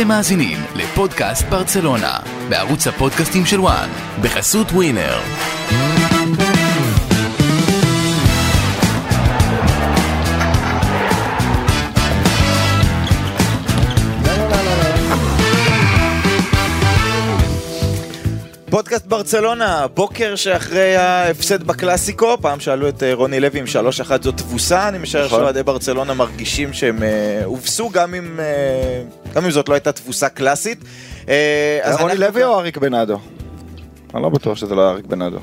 אתם מאזינים לפודקאסט ברצלונה, בערוץ הפודקאסטים של וואן, בחסות ווינר. פודקאסט ברצלונה, בוקר שאחרי ההפסד בקלאסיקו, פעם שאלו את אה, רוני לוי אם 3-1 זו תבוסה, אני משער נכון. שאוהדי ברצלונה מרגישים שהם אה, הובסו גם אם, אה, גם אם זאת לא הייתה תבוסה קלאסית. רוני לוי או אריק בנאדו? אני לא בטוח שזה לא אריק בנאדו.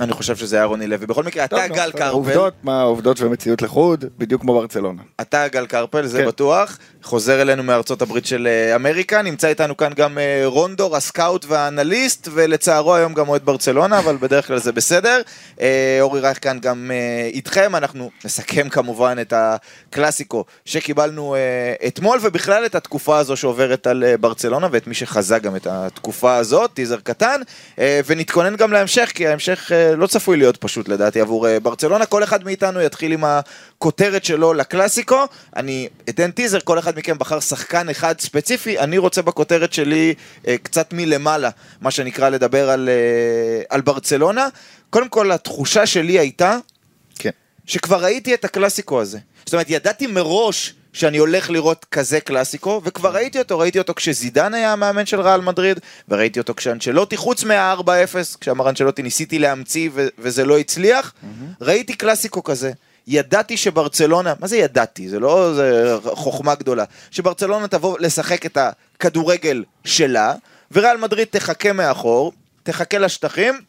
אני חושב שזה היה רוני לוי. בכל מקרה, אתה גל קרפל, עובדות, מה עובדות ומציאות לחוד, בדיוק כמו ברצלונה. אתה גל קרפל, זה כן. בטוח, חוזר אלינו מארצות הברית של אה, אמריקה, נמצא איתנו כאן גם אה, רונדור, הסקאוט והאנליסט, ולצערו היום גם אוהד ברצלונה, אבל בדרך כלל זה בסדר. אה, אורי רייך כאן גם איתכם, אנחנו נסכם כמובן את הקלאסיקו שקיבלנו אתמול, ובכלל את התקופה הזו שעוברת על ברצלונה, ואת מי שחזה גם את התקופה הזאת, טיזר קטן, ונתכונן גם להמשך, כי ההמשך לא צפוי להיות פשוט לדעתי עבור אה, ברצלונה. כל אחד מאיתנו יתחיל עם הכותרת שלו לקלאסיקו. אני אתן טיזר, כל אחד מכם בחר שחקן אחד ספציפי, אני רוצה בכותרת שלי אה, קצת מלמעלה, מה שנקרא לדבר על, אה, על ברצלונה. קודם כל, התחושה שלי הייתה כן. שכבר ראיתי את הקלאסיקו הזה. זאת אומרת, ידעתי מראש שאני הולך לראות כזה קלאסיקו, וכבר ראיתי אותו, ראיתי אותו כשזידן היה המאמן של ריאל מדריד, וראיתי אותו כשאנצ'לוטי, חוץ מה-4-0, כשאמר אנצ'לוטי ניסיתי להמציא ו- וזה לא הצליח, ראיתי קלאסיקו כזה. ידעתי שברצלונה, מה זה ידעתי? זה לא זה חוכמה גדולה. שברצלונה תבוא לשחק את הכדורגל שלה, וריאל מדריד תחכה מאחור, תחכה לשטחים,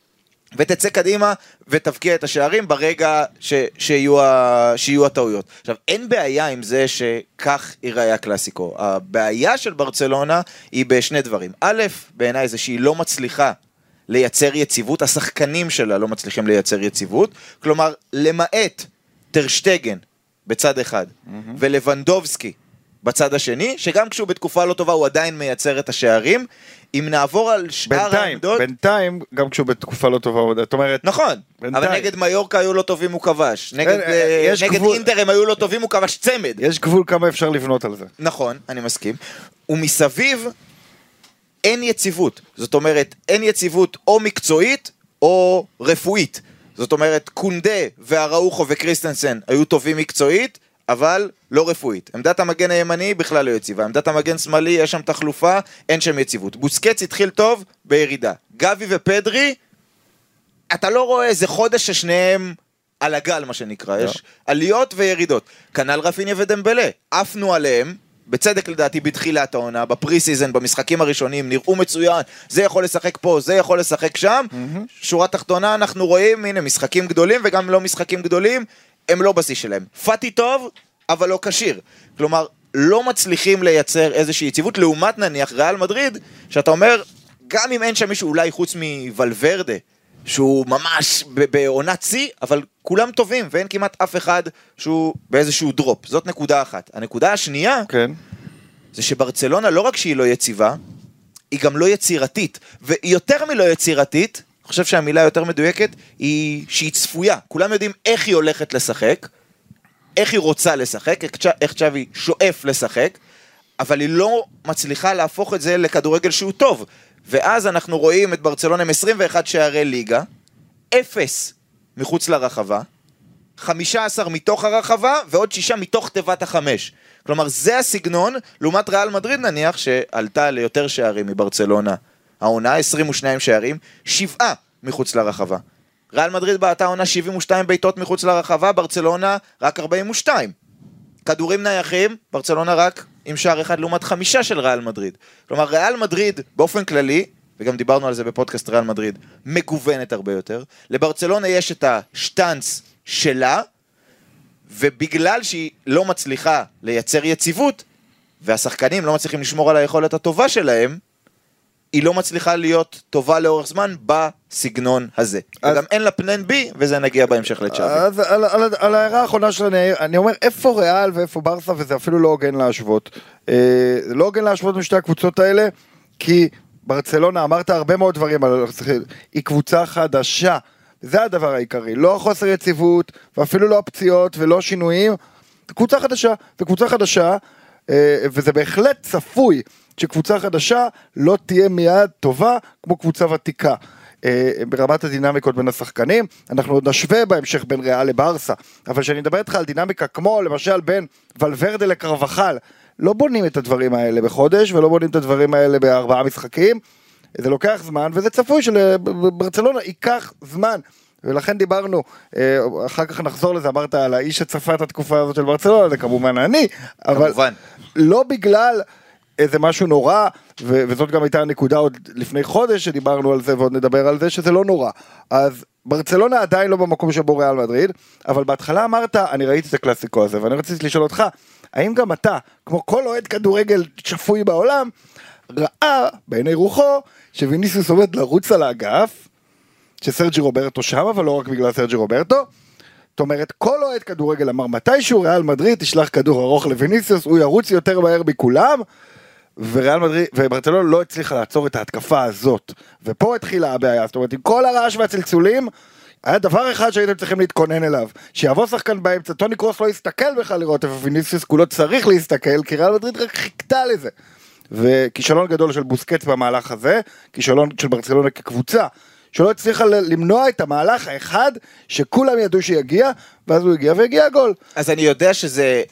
ותצא קדימה ותבקיע את השערים ברגע ש, שיהיו, ה, שיהיו הטעויות. עכשיו, אין בעיה עם זה שכך ייראה הקלאסיקו. הבעיה של ברצלונה היא בשני דברים. א', בעיניי זה שהיא לא מצליחה לייצר יציבות, השחקנים שלה לא מצליחים לייצר יציבות, כלומר, למעט טרשטגן בצד אחד, ולבנדובסקי בצד השני, שגם כשהוא בתקופה לא טובה הוא עדיין מייצר את השערים. אם נעבור על שאר בינתיים, העמדות... בינתיים, גם כשהוא בתקופה לא טובה, זאת אומרת, נכון, בינתיים. אבל נגד מיורקה היו לא טובים הוא כבש, נגד, אה, אה, נגד גבול. אינטר הם היו לא טובים הוא כבש צמד. יש גבול כמה אפשר לבנות על זה. נכון, אני מסכים. ומסביב אין יציבות. זאת אומרת, אין יציבות או מקצועית או רפואית. זאת אומרת, קונדה והראוכו וקריסטנסן היו טובים מקצועית, אבל לא רפואית. עמדת המגן הימני בכלל לא יציבה. עמדת המגן שמאלי, יש שם תחלופה, אין שם יציבות. בוסקטס התחיל טוב, בירידה. גאבי ופדרי, אתה לא רואה איזה חודש ששניהם על הגל, מה שנקרא. לא. יש עליות וירידות. כנ"ל רפיניה ודמבלה. עפנו עליהם. בצדק לדעתי בתחילת העונה, ב pre-season, במשחקים הראשונים, נראו מצוין, זה יכול לשחק פה, זה יכול לשחק שם. שורה תחתונה, אנחנו רואים, הנה, משחקים גדולים וגם לא משחקים גדולים, הם לא בשיא שלהם. פאטי טוב, אבל לא כשיר. כלומר, לא מצליחים לייצר איזושהי יציבות, לעומת נניח ריאל מדריד, שאתה אומר, גם אם אין שם מישהו אולי חוץ מוולברדה, שהוא ממש בעונת שיא, אבל כולם טובים, ואין כמעט אף אחד שהוא באיזשהו דרופ. זאת נקודה אחת. הנקודה השנייה, כן. זה שברצלונה לא רק שהיא לא יציבה, היא גם לא יצירתית. ויותר מלא יצירתית, אני חושב שהמילה היותר מדויקת, היא שהיא צפויה. כולם יודעים איך היא הולכת לשחק, איך היא רוצה לשחק, איך צ'אבי שואף לשחק, אבל היא לא מצליחה להפוך את זה לכדורגל שהוא טוב. ואז אנחנו רואים את ברצלונה עם 21 שערי ליגה, אפס מחוץ לרחבה, 15 מתוך הרחבה ועוד 6 מתוך תיבת החמש. כלומר, זה הסגנון, לעומת ריאל מדריד נניח, שעלתה ליותר שערים מברצלונה. העונה, 22 שערים, 7 מחוץ לרחבה. ריאל מדריד בעטה עונה 72 בעיטות מחוץ לרחבה, ברצלונה רק 42. כדורים נייחים, ברצלונה רק עם שער אחד לעומת חמישה של ריאל מדריד. כלומר, ריאל מדריד באופן כללי, וגם דיברנו על זה בפודקאסט ריאל מדריד, מגוונת הרבה יותר. לברצלונה יש את השטאנץ שלה, ובגלל שהיא לא מצליחה לייצר יציבות, והשחקנים לא מצליחים לשמור על היכולת הטובה שלהם, היא לא מצליחה להיות טובה לאורך זמן בסגנון הזה. אז- וגם אין לה פנן בי, וזה נגיע בהמשך לצ'אבי. אז על, על, על ההערה האחרונה של אני, אני אומר איפה ריאל ואיפה ברסה וזה אפילו לא הוגן להשוות. אה, לא הוגן להשוות בין שתי הקבוצות האלה כי ברצלונה אמרת הרבה מאוד דברים על היא קבוצה חדשה. זה הדבר העיקרי, לא החוסר יציבות ואפילו לא הפציעות ולא שינויים. קבוצה חדשה, זו קבוצה חדשה וזה בהחלט צפוי שקבוצה חדשה לא תהיה מיד טובה כמו קבוצה ותיקה. אה, ברמת הדינמיקות בין השחקנים, אנחנו עוד נשווה בהמשך בין ריאל לברסה, אבל כשאני מדבר איתך על דינמיקה כמו למשל בין ולוורדה לקרבחל, לא בונים את הדברים האלה בחודש ולא בונים את הדברים האלה בארבעה משחקים, זה לוקח זמן וזה צפוי שלברצלונה ייקח זמן. ולכן דיברנו, אה, אחר כך נחזור לזה, אמרת על האיש שצפה את התקופה הזאת של ברצלונה, זה כמובן אני, אבל כמובן. לא בגלל איזה משהו נורא, ו- וזאת גם הייתה הנקודה עוד לפני חודש שדיברנו על זה ועוד נדבר על זה, שזה לא נורא. אז ברצלונה עדיין לא במקום שבו ריאל מדריד, אבל בהתחלה אמרת, אני ראיתי את הקלאסיקו הזה, ואני רציתי לשאול אותך, האם גם אתה, כמו כל אוהד כדורגל שפוי בעולם, ראה בעיני רוחו שוויניסיוס עומד לרוץ על האגף, שסרג'י רוברטו שם, אבל לא רק בגלל סרג'י רוברטו. זאת אומרת, כל אוהד כדורגל אמר מתישהו ריאל מדריד תשלח כדור ארוך לוויניסיוס, הוא ירוץ יותר מהר מכולם, וריאל מדריד, וברצלונה לא הצליחה לעצור את ההתקפה הזאת. ופה התחילה הבעיה, זאת אומרת, עם כל הרעש והצלצולים, היה דבר אחד שהייתם צריכים להתכונן אליו, שיבוא שחקן באמצע, טוני קרוס לא יסתכל בכלל לראות איפה ויניסיוס כולו צריך להסתכל, כי ריאל מדריד רק חיכתה לזה. וכישלון גדול של בוסקץ במהלך הזה, כישלון של ברצלונה כקבוצה, שלא הצליחה למנוע את המהלך האחד שכולם ידעו שיגיע, ואז הוא הגיע והגיע הגול. אז אני יודע שזה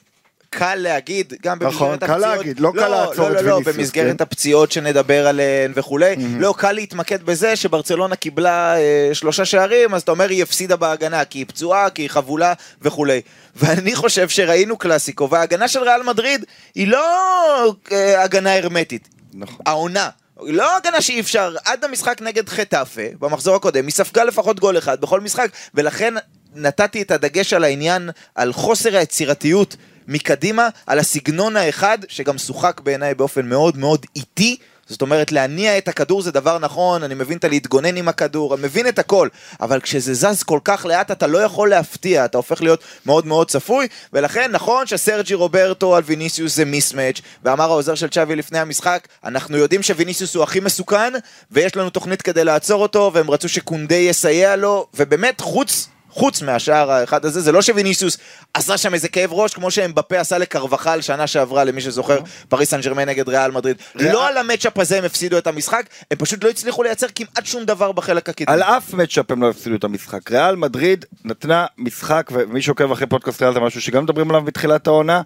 קל להגיד, גם נכון, במסגרת קל הפציעות. להגיד, לא קל לעצור לא, את לא, לא, ויניסיוס, במסגרת כן. הפציעות שנדבר עליהן וכולי. לא, קל להתמקד בזה שברצלונה קיבלה אה, שלושה שערים, אז אתה אומר היא הפסידה בהגנה, כי היא פצועה, כי היא חבולה וכולי. ואני חושב שראינו קלאסיקו, וההגנה של ריאל מדריד היא לא אה, הגנה הרמטית. נכון. העונה. לא הגנה שאי אפשר, עד המשחק נגד חטאפה, במחזור הקודם, היא ספגה לפחות גול אחד בכל משחק, ולכן נתתי את הדגש על העניין, על חוסר היצירתיות מקדימה, על הסגנון האחד, שגם שוחק בעיניי באופן מאוד מאוד איטי. זאת אומרת, להניע את הכדור זה דבר נכון, אני מבין את הלהתגונן עם הכדור, אני מבין את הכל, אבל כשזה זז כל כך לאט אתה לא יכול להפתיע, אתה הופך להיות מאוד מאוד צפוי, ולכן נכון שסרג'י רוברטו על ויניסיוס זה mismatch, ואמר העוזר של צ'אבי לפני המשחק, אנחנו יודעים שוויניסיוס הוא הכי מסוכן, ויש לנו תוכנית כדי לעצור אותו, והם רצו שקונדה יסייע לו, ובאמת חוץ... חוץ מהשער האחד הזה, זה לא שוויניסיוס עשה שם איזה כאב ראש, כמו שאמבפה עשה לקרבחל שנה שעברה, למי שזוכר, פריס סן ג'רמן נגד ריאל מדריד. לא על ה matchup הזה הם הפסידו את המשחק, הם פשוט לא הצליחו לייצר כמעט שום דבר בחלק הקדמי. על אף matchup הם לא הפסידו את המשחק. ריאל מדריד נתנה משחק, ומי שעוקב אחרי פודקאסט ריאל זה משהו שגם מדברים עליו בתחילת העונה,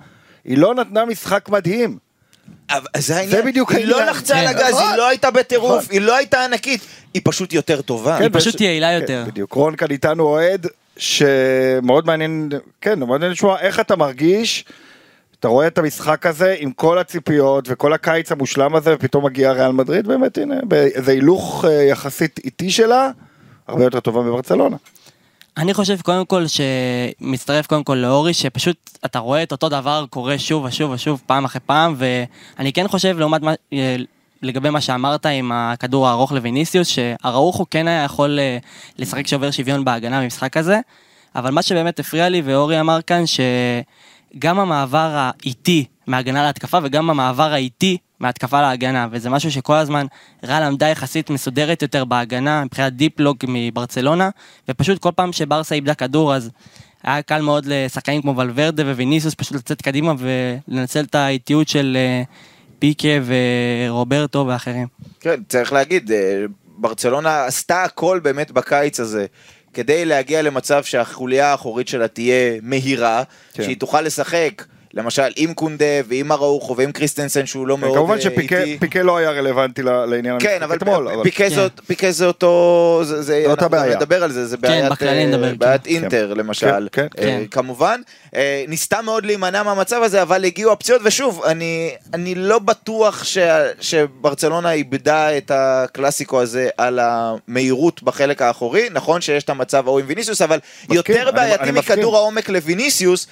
היא לא נתנה משחק מדהים. זה העניין, בדיוק היא לא העניין. לחצה על כן. הגז, נכון. היא לא הייתה בטירוף, נכון. היא לא הייתה ענקית, היא פשוט יותר טובה. היא פשוט ויש- יעילה כן, יותר. בדיוק, רון כאן איתנו אוהד, שמאוד מעניין, כן, מאוד מעניין לשמוע איך אתה מרגיש, אתה רואה את המשחק הזה עם כל הציפיות וכל הקיץ המושלם הזה, ופתאום מגיעה ריאל מדריד, באמת הנה, באיזה הילוך אה, יחסית איטי שלה, הרבה יותר טובה מברצלונה. אני חושב קודם כל שמצטרף קודם כל לאורי שפשוט אתה רואה את אותו דבר קורה שוב ושוב ושוב פעם אחרי פעם ואני כן חושב לעומת מה, אה, לגבי מה שאמרת עם הכדור הארוך לויניסיוס שהראוכו כן היה יכול אה, לשחק שובר שוויון בהגנה במשחק הזה אבל מה שבאמת הפריע לי ואורי אמר כאן שגם המעבר האיטי מהגנה להתקפה וגם המעבר האיטי מהתקפה להגנה וזה משהו שכל הזמן ריאל עמדה יחסית מסודרת יותר בהגנה מבחינת דיפלוג מברצלונה ופשוט כל פעם שברסה איבדה כדור אז היה קל מאוד לשחקנים כמו ולוורדה וויניסיוס פשוט לצאת קדימה ולנצל את האיטיות של אה, פיקה ורוברטו ואחרים. כן, צריך להגיד, אה, ברצלונה עשתה הכל באמת בקיץ הזה. כדי להגיע למצב שהחוליה האחורית שלה תהיה מהירה, כן. שהיא תוכל לשחק, למשל עם קונדה ועם אראוחו ועם קריסטנסן שהוא לא מאוד כן, כמובן אה, שפיקה לא היה רלוונטי לעניין כן, המשחק אבל אתמול, אבל פיקה כן. זאת- פיקה זה אותו, זה- זה, זו אותה אנחנו בעיה. נדבר על זה, זה בעיית, בכללי אה, נדבר, בעיית כן. אינטר למשל, כן, אה, כן. כמובן, אה, ניסתה מאוד להימנע מהמצב הזה, אבל הגיעו הפציעות, ושוב, אני, אני לא בטוח ש, שברצלונה איבדה את הקלאסיקו הזה על המהירות בחלק האחורי, נכון שיש את המצב ההוא עם ויניסיוס, אבל מסכים, יותר בעייתי. מכדור העומק לויניסיוס,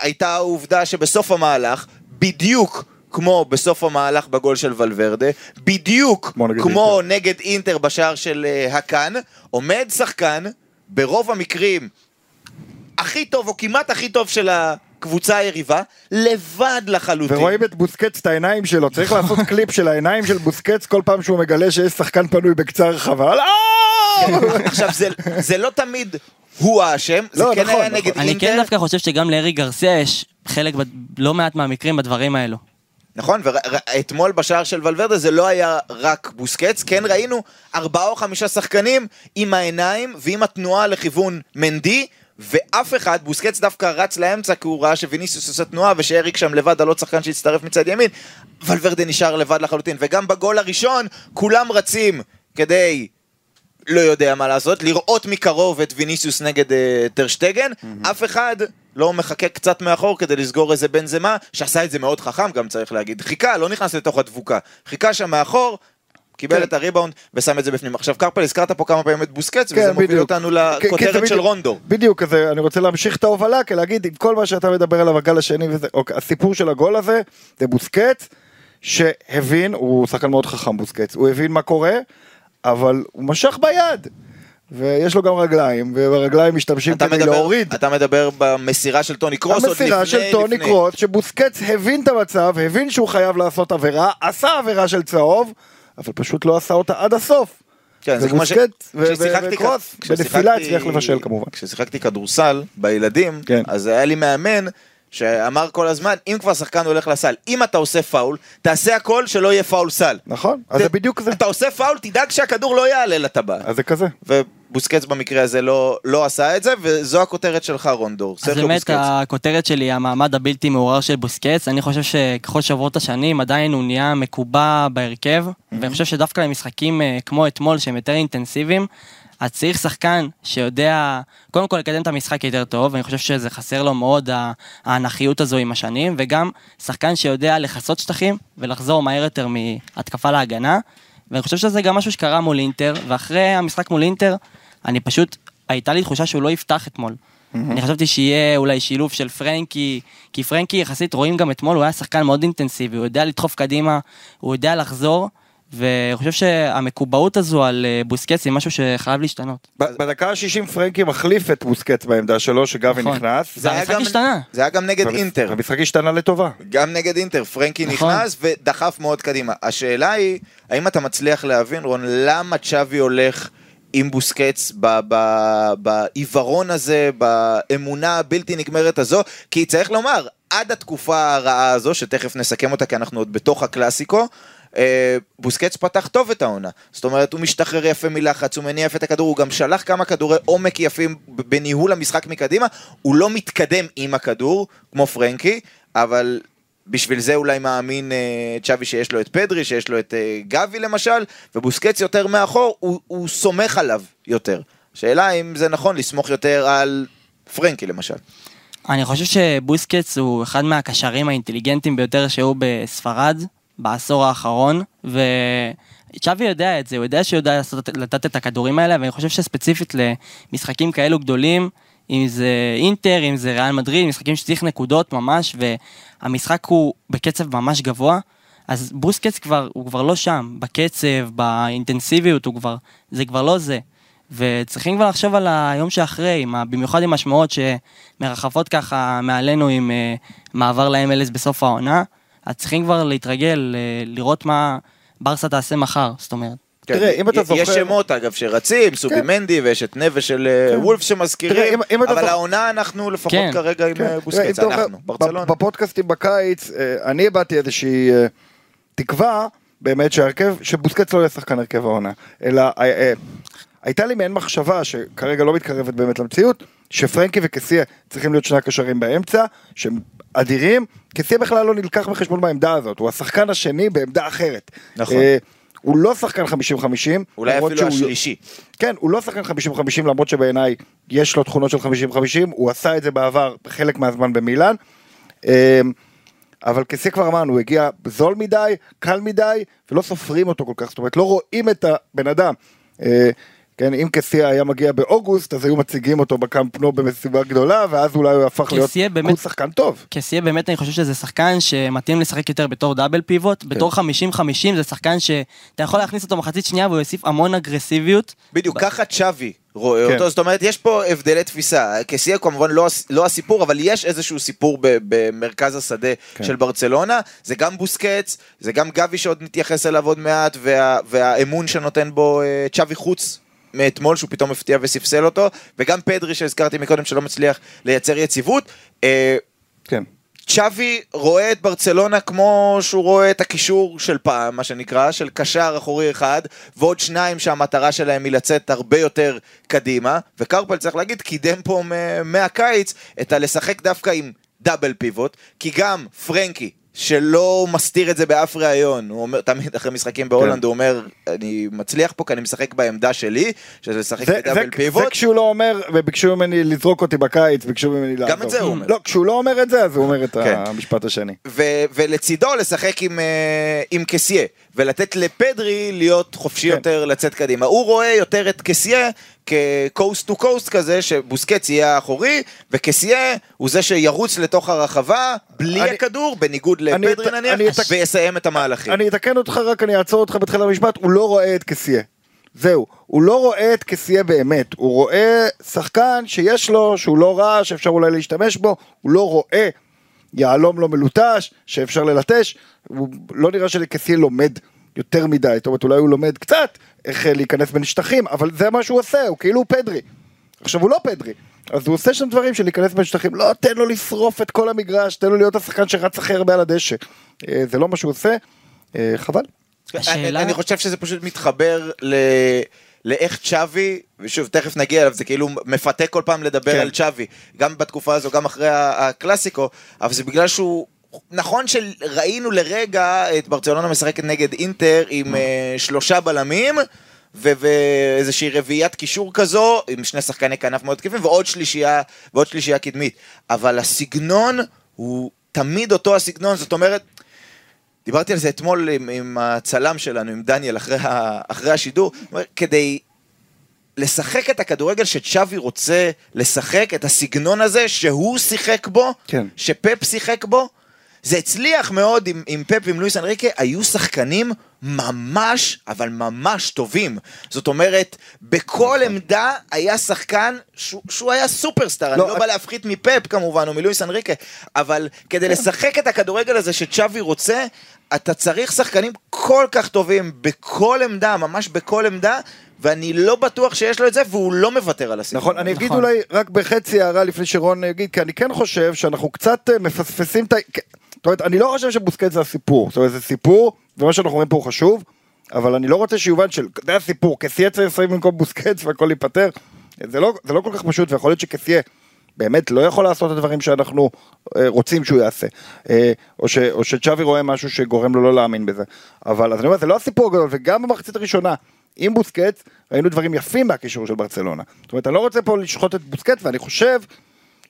הייתה העובדה שבסוף המהלך, בדיוק כמו בסוף המהלך בגול של ולוורדה, בדיוק כמו נגד כמו נגד אינטר בשער של אה, הקאן, עומד שחקן, ברוב המקרים הכי טוב או כמעט הכי טוב של הקבוצה היריבה, לבד לחלוטין. ורואים את בוסקץ את העיניים שלו, צריך לעשות קליפ של העיניים של בוסקץ כל פעם שהוא מגלה שיש שחקן פנוי בקצה הרחבה. עכשיו זה לא תמיד הוא האשם, זה לא, כן נכון, היה נכון. נגד אני אינטר. כן דווקא חושב שגם לארי גרסיה יש חלק, ב- לא מעט מהמקרים בדברים האלו. נכון, ואתמול בשער של ולוורדה זה לא היה רק בוסקץ, כן ראינו ארבעה או חמישה שחקנים עם העיניים ועם התנועה לכיוון מנדי, ואף אחד, בוסקץ דווקא רץ לאמצע כי הוא ראה שוויניסיוס עושה תנועה ושאריק שם לבד עוד שחקן שהצטרף מצד ימין, ולוורדה נשאר לבד לחלוטין, וגם בגול הראשון כולם רצים כדי לא יודע מה לעשות, לראות מקרוב את ויניסיוס נגד uh, טרשטגן, mm-hmm. אף אחד לא מחכה קצת מאחור כדי לסגור איזה בן זמה, שעשה את זה מאוד חכם גם צריך להגיד, חיכה, לא נכנס לתוך הדבוקה, חיכה שם מאחור, קיבל כן. את הריבאונד ושם את זה בפנים. עכשיו קרפל, הזכרת פה כמה פעמים את בוסקץ, כן, וזה בדיוק. מוביל אותנו לכותרת של רונדו. בדיוק, אז אני רוצה להמשיך את ההובלה, כי להגיד, עם כל מה שאתה מדבר עליו, הגל השני וזה, אוקיי, הסיפור של הגול הזה, זה בוסקץ, שהבין, הוא שחקן מאוד חכם בוסקץ, הוא הבין מה קורה, אבל הוא משך ביד. ויש לו גם רגליים, וברגליים משתמשים כדי מדבר, להוריד. אתה מדבר במסירה של טוני קרוס עוד לפני... המסירה של טוני לפני. קרוס, שבוסקץ הבין את המצב, הבין שהוא חייב לעשות עבירה, עשה עבירה של צהוב, אבל פשוט לא עשה אותה עד הסוף. כן, זה כמו ש... וקרוס, בנפילה הצליח לבשל כמובן. כששיחקתי כדורסל בילדים, כן. אז היה לי מאמן שאמר כל הזמן, אם כבר שחקן הולך לסל, אם אתה עושה פאול, תעשה הכל שלא יהיה פאול סל. נכון, אז זה בדיוק זה. אתה עושה פאול, תדאג שהכדור לא יעלה לטבעת. אז זה כזה. ובוסקץ במקרה הזה לא, לא עשה את זה, וזו הכותרת שלך רונדור. אז באמת בוסקץ. הכותרת שלי, המעמד הבלתי מעורר של בוסקץ, אני חושב שככל שעברות השנים עדיין הוא נהיה מקובע בהרכב, mm-hmm. ואני חושב שדווקא למשחקים אה, כמו אתמול שהם יותר אינטנסיביים, אז צריך שחקן שיודע, קודם כל לקדם את המשחק יותר טוב, ואני חושב שזה חסר לו מאוד האנכיות הזו עם השנים, וגם שחקן שיודע לכסות שטחים ולחזור מהר יותר מהתקפה להגנה, ואני חושב שזה גם משהו שקרה מול אינטר, ואחרי המשחק מול אינטר, אני פשוט, הייתה לי תחושה שהוא לא יפתח אתמול. Mm-hmm. אני חשבתי שיהיה אולי שילוב של פרנקי, כי פרנקי יחסית רואים גם אתמול, הוא היה שחקן מאוד אינטנסיבי, הוא יודע לדחוף קדימה, הוא יודע לחזור. ואני חושב שהמקובעות הזו על אה, בוסקץ היא משהו שחייב להשתנות. בדקה ה-60 פרנקי מחליף את בוסקץ בעמדה שלו, שגבי נכון. נכנס. זה המשחק השתנה. זה היה גם נגד אינטר. המשחק השתנה לטובה. גם נגד אינטר, פרנקי נכון. נכנס ודחף מאוד קדימה. השאלה היא, האם אתה מצליח להבין, רון, למה צ'אבי הולך... עם בוסקץ בעיוורון הזה, באמונה הבלתי נגמרת הזו, כי צריך לומר, עד התקופה הרעה הזו, שתכף נסכם אותה כי אנחנו עוד בתוך הקלאסיקו, בוסקץ פתח טוב את העונה. זאת אומרת, הוא משתחרר יפה מלחץ, הוא מניע יפה את הכדור, הוא גם שלח כמה כדורי עומק יפים בניהול המשחק מקדימה, הוא לא מתקדם עם הכדור, כמו פרנקי, אבל בשביל זה אולי מאמין uh, צ'אבי שיש לו את פדרי, שיש לו את uh, גבי למשל, ובוסקץ יותר מאחור, הוא, הוא סומך עליו יותר. שאלה אם זה נכון לסמוך יותר על פרנקי למשל. אני חושב שבוסקץ הוא אחד מהקשרים האינטליגנטים ביותר שהיו בספרד, בעשור האחרון, וצ'אבי יודע את זה, הוא יודע שהוא יודע לעשות, לתת את הכדורים האלה, ואני חושב שספציפית למשחקים כאלו גדולים, אם זה אינטר, אם זה ריאל מדריד, משחקים שצריך נקודות ממש, והמשחק הוא בקצב ממש גבוה, אז בוסקץ כבר, הוא כבר לא שם, בקצב, באינטנסיביות, הוא כבר, זה כבר לא זה. וצריכים כבר לחשוב על היום שאחרי, במיוחד עם השמועות שמרחפות ככה מעלינו עם uh, מעבר ל-MLS בסוף העונה. אז צריכים כבר להתרגל, אה, לראות מה ברסה תעשה מחר, זאת אומרת. כן. תראה, אם אתה זוכר... יש שמות אגב שרצים, סובי כן. מנדי ויש את נווה של אה, כן. וולף שמזכירים, אבל העונה אנחנו לפחות כרגע עם אה, בוסקץ, אנחנו, ברצלונה. בפודקאסטים בקיץ, אני הבעתי איזושהי תקווה, באמת שהרכב, שבוסקץ לא יהיה שחקן הרכב העונה, אלא הייתה לי מעין מחשבה שכרגע לא מתקרבת באמת למציאות, שפרנקי וקסיה צריכים להיות שני הקשרים באמצע, שהם אדירים, קסיה בכלל לא נלקח בחשבון בעמדה הזאת, הוא השחקן השני בעמדה אחרת. נכון. אה, הוא לא שחקן 50-50, אולי אפילו שהוא... השלישי. כן, הוא לא שחקן 50-50 למרות שבעיניי יש לו תכונות של 50-50, הוא עשה את זה בעבר חלק מהזמן במילאן. אה, אבל כסי כבר אמרנו, הוא הגיע זול מדי, קל מדי, ולא סופרים אותו כל כך, זאת אומרת לא רואים את הבן אדם. אה, כן, אם קסיה היה מגיע באוגוסט, אז היו מציגים אותו בקאמפ נו במסיבה גדולה, ואז אולי הוא הפך להיות באמת, שחקן טוב. קסיה באמת, אני חושב שזה שחקן שמתאים לשחק יותר בתור דאבל פיבוט, כן. בתור 50-50 זה שחקן שאתה יכול להכניס אותו מחצית שנייה והוא יוסיף המון אגרסיביות. בדיוק, ב... ככה צ'אבי רואה כן. אותו, זאת אומרת, יש פה הבדלי תפיסה. קסיה כמובן לא, לא הסיפור, אבל יש איזשהו סיפור במרכז השדה כן. של ברצלונה. זה גם בוסקץ, זה גם גבי שעוד נתייחס אליו עוד מעט, וה, והאמון שנותן בו אה, צ'אבי חוץ מאתמול שהוא פתאום הפתיע וספסל אותו, וגם פדרי שהזכרתי מקודם שלא מצליח לייצר יציבות. אה, כן. צ'אבי רואה את ברצלונה כמו שהוא רואה את הקישור של פעם, מה שנקרא, של קשר אחורי אחד, ועוד שניים שהמטרה שלהם היא לצאת הרבה יותר קדימה, וקרפל צריך להגיד, קידם פה מהקיץ את הלשחק דווקא עם double pivot, כי גם פרנקי, שלא מסתיר את זה באף ראיון, הוא אומר, תמיד אחרי משחקים בהולנד הוא אומר, אני מצליח פה כי אני משחק בעמדה שלי, שזה לשחק זה, זה, ב double זה pivot. כשהוא לא אומר, וביקשו ממני לזרוק אותי בקיץ, ביקשו ממני לעזוב. את זה הוא אומר. לא, כשהוא לא אומר את זה, אז הוא אומר את כן. המשפט השני. ו- ולצידו לשחק עם, אה, עם קסיה, ולתת לפדרי להיות חופשי כן. יותר לצאת קדימה. הוא רואה יותר את קסיה כ-coast to coast כזה, שבוסקץ יהיה האחורי, וקסיה הוא זה שירוץ לתוך הרחבה בלי אני- הכדור, בניגוד אני לפדרי את- נניח, אני את- ויסיים את המהלכים. אני אתקן אותך רק, אני אעצור אותך בתחילת המשפט, הוא לא רואה את קסיה. זהו, הוא לא רואה את קסיה באמת, הוא רואה שחקן שיש לו, שהוא לא רע, שאפשר אולי להשתמש בו, הוא לא רואה יהלום לא מלוטש, שאפשר ללטש, הוא לא נראה שלקסיה לומד יותר מדי, זאת אומרת אולי הוא לומד קצת איך אה, להיכנס בין שטחים, אבל זה מה שהוא עושה, הוא כאילו פדרי. עכשיו הוא לא פדרי, אז הוא עושה שם דברים של להיכנס בין שטחים, לא תן לו לשרוף את כל המגרש, תן לו להיות השחקן שרץ הכי הרבה על הדשא. אה, זה לא מה שהוא עושה, אה, חבל. השאלה- אני, אני חושב שזה פשוט מתחבר ל... לאיך צ'אבי, ושוב, תכף נגיע אליו, זה כאילו מפתה כל פעם לדבר כן. על צ'אבי, גם בתקופה הזו, גם אחרי הקלאסיקו, אבל זה בגלל שהוא... נכון שראינו לרגע את ברצלונה משחקת נגד אינטר עם אה, שלושה בלמים, ואיזושהי רביעיית קישור כזו, עם שני שחקני כנף מאוד תקפים, ועוד שלישייה, ועוד שלישייה קדמית. אבל הסגנון הוא תמיד אותו הסגנון, זאת אומרת, דיברתי על זה אתמול עם, עם הצלם שלנו, עם דניאל, אחרי, ה, אחרי השידור, כדי לשחק את הכדורגל שצ'אבי רוצה לשחק, את הסגנון הזה שהוא שיחק בו, כן. שפפ שיחק בו, זה הצליח מאוד עם, עם פפ ועם לואיס אנריקה, היו שחקנים ממש, אבל ממש טובים. זאת אומרת, בכל עמדה היה שחקן שהוא, שהוא היה סופרסטאר, אני לא, לא את- בא להפחית מפפ כמובן, או מלואיס אנריקה, אבל כדי לשחק את הכדורגל הזה שצ'אבי רוצה, אתה צריך שחקנים כל כך טובים בכל עמדה, ממש בכל עמדה, ואני לא בטוח שיש לו את זה, והוא לא מוותר על הסגנון. נכון, אני אגיד נכון. אולי רק בחצי הערה לפני שרון יגיד, כי אני כן חושב שאנחנו קצת אה, מפספסים את ה... זאת אומרת, אני לא חושב שבוסקט זה הסיפור, זאת אומרת, זה סיפור, ומה שאנחנו רואים פה הוא חשוב, אבל אני לא רוצה שיובן של, זה הסיפור, קסיה צריך לשחק במקום בוסקט והכל ייפתר, זה לא, זה לא כל כך פשוט, ויכול להיות שקסיה באמת לא יכול לעשות את הדברים שאנחנו אה, רוצים שהוא יעשה, אה, או, ש, או שצ'אבי רואה משהו שגורם לו לא להאמין בזה, אבל אז אני אומר, זה לא הסיפור הגדול, וגם במחצית הראשונה, עם בוסקט, ראינו דברים יפים מהקישור של ברצלונה. זאת אומרת, אני לא רוצה פה לשחוט את בוסקט, ואני חושב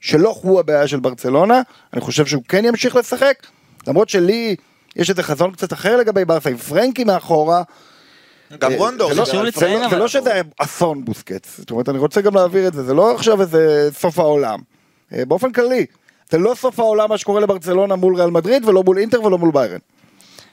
שלא הוא הבעיה של ברצלונה, אני חושב שהוא כן ימשיך לשחק, למרות שלי יש איזה חזון קצת אחר לגבי ברסה, עם פרנקי מאחורה. גם אה, רונדו, זה לא- לא- שזה אסון בוסקץ, זאת אומרת, אני רוצה גם להעביר את זה, זה לא עכשיו איזה סוף העולם. אה, באופן כללי, זה לא סוף העולם מה שקורה לברצלונה מול ריאל מדריד, ולא מול אינטר ולא מול ביירן.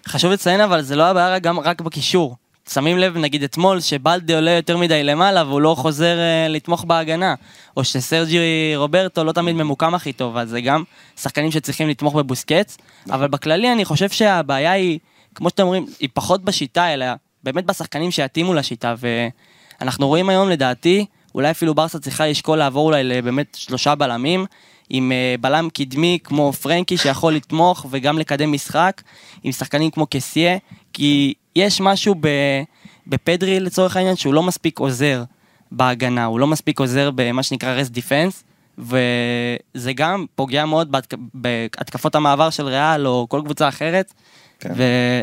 חשוב לציין אבל זה לא הבעיה גם רק בקישור. שמים לב נגיד אתמול שבלדה עולה יותר מדי למעלה והוא לא חוזר אה, לתמוך בהגנה. או שסרג'י רוברטו לא תמיד ממוקם הכי טוב, אז זה גם שחקנים שצריכים לתמוך בבוסקץ. אבל בכללי אני חושב שהבעיה היא, כמו שאתם אומרים, היא פחות בשיטה, אלא באמת בשחקנים שיתאימו לשיטה. ואנחנו רואים היום לדעתי, אולי אפילו ברסה צריכה לשקול לעבור אולי לבאמת שלושה בלמים. עם אה, בלם קדמי כמו פרנקי שיכול לתמוך וגם לקדם משחק, עם שחקנים כמו קסיה, כי יש משהו בפדרי לצורך העניין שהוא לא מספיק עוזר בהגנה, הוא לא מספיק עוזר במה שנקרא רסט דיפנס, וזה גם פוגע מאוד בהתק... בהתקפות המעבר של ריאל או כל קבוצה אחרת, כן.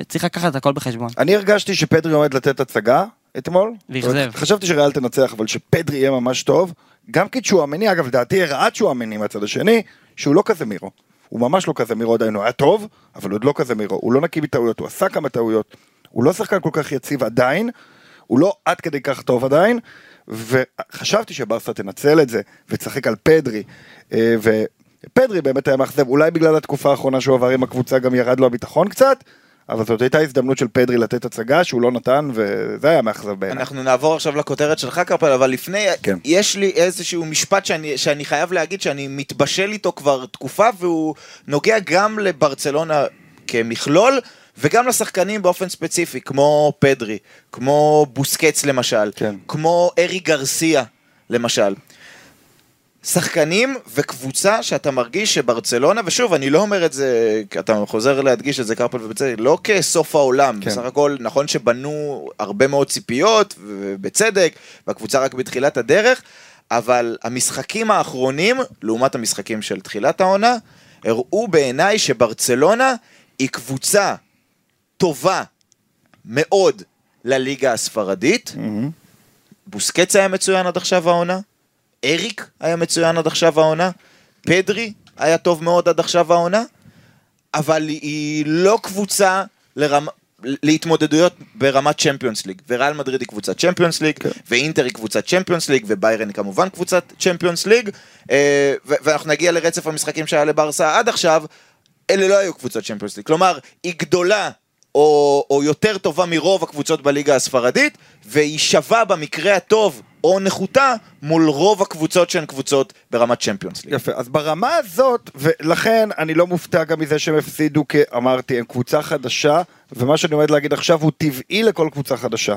וצריך לקחת הכל בחשבון. אני הרגשתי שפדרי עומד לתת הצגה אתמול. ואכזב. חשבתי שריאל תנצח, אבל שפדרי יהיה ממש טוב. גם כי צ'ואמני, אגב, לדעתי הראה צ'ואמני מהצד השני, שהוא לא כזה מירו. הוא ממש לא כזה מירו עדיין, הוא היה טוב, אבל עוד לא כזה מירו. הוא לא נקי מטעויות, הוא עשה כמה טעויות. הוא לא שחקן כל כך יציב עדיין, הוא לא עד כדי כך טוב עדיין, וחשבתי שברסה תנצל את זה, ותשחק על פדרי. אה, ופדרי באמת היה מאכזב, אולי בגלל התקופה האחרונה שהוא עבר עם הקבוצה גם ירד לו הביטחון קצת, אבל זאת הייתה הזדמנות של פדרי לתת הצגה שהוא לא נתן, וזה היה מאכזב בעיניי. אנחנו נעבור עכשיו לכותרת שלך קרפל, אבל לפני, כן. יש לי איזשהו משפט שאני, שאני חייב להגיד שאני מתבשל איתו כבר תקופה, והוא נוגע גם לברצלונה כמכלול, וגם לשחקנים באופן ספציפי, כמו פדרי, כמו בוסקץ למשל, כן. כמו ארי גרסיה למשל. שחקנים וקבוצה שאתה מרגיש שברצלונה, ושוב, אני לא אומר את זה, אתה חוזר להדגיש את זה קרפל ובצדק, לא כסוף העולם, כן. בסך הכל נכון שבנו הרבה מאוד ציפיות, ובצדק, והקבוצה רק בתחילת הדרך, אבל המשחקים האחרונים, לעומת המשחקים של תחילת העונה, הראו בעיניי שברצלונה היא קבוצה טובה מאוד לליגה הספרדית. בוסקץ היה מצוין עד עכשיו העונה, אריק היה מצוין עד עכשיו העונה, פדרי היה טוב מאוד עד עכשיו העונה, אבל היא לא קבוצה לרמ... להתמודדויות ברמת צ'מפיונס ליג, וריאל מדריד היא קבוצת צ'מפיונס ליג, ואינטר היא קבוצת צ'מפיונס ליג, וביירן היא כמובן קבוצת צ'מפיונס ליג, אה, ו- ואנחנו נגיע לרצף המשחקים שהיה לברסה עד עכשיו, אלה לא היו קבוצות צ'מפיונס ליג, כלומר, היא גדולה או, או יותר טובה מרוב הקבוצות בליגה הספרדית, והיא שווה במקרה הטוב או נחותה מול רוב הקבוצות שהן קבוצות ברמת צ'מפיונס ליג. יפה, אז ברמה הזאת, ולכן אני לא מופתע גם מזה שהם הפסידו, כי אמרתי, הם קבוצה חדשה, ומה שאני עומד להגיד עכשיו הוא טבעי לכל קבוצה חדשה.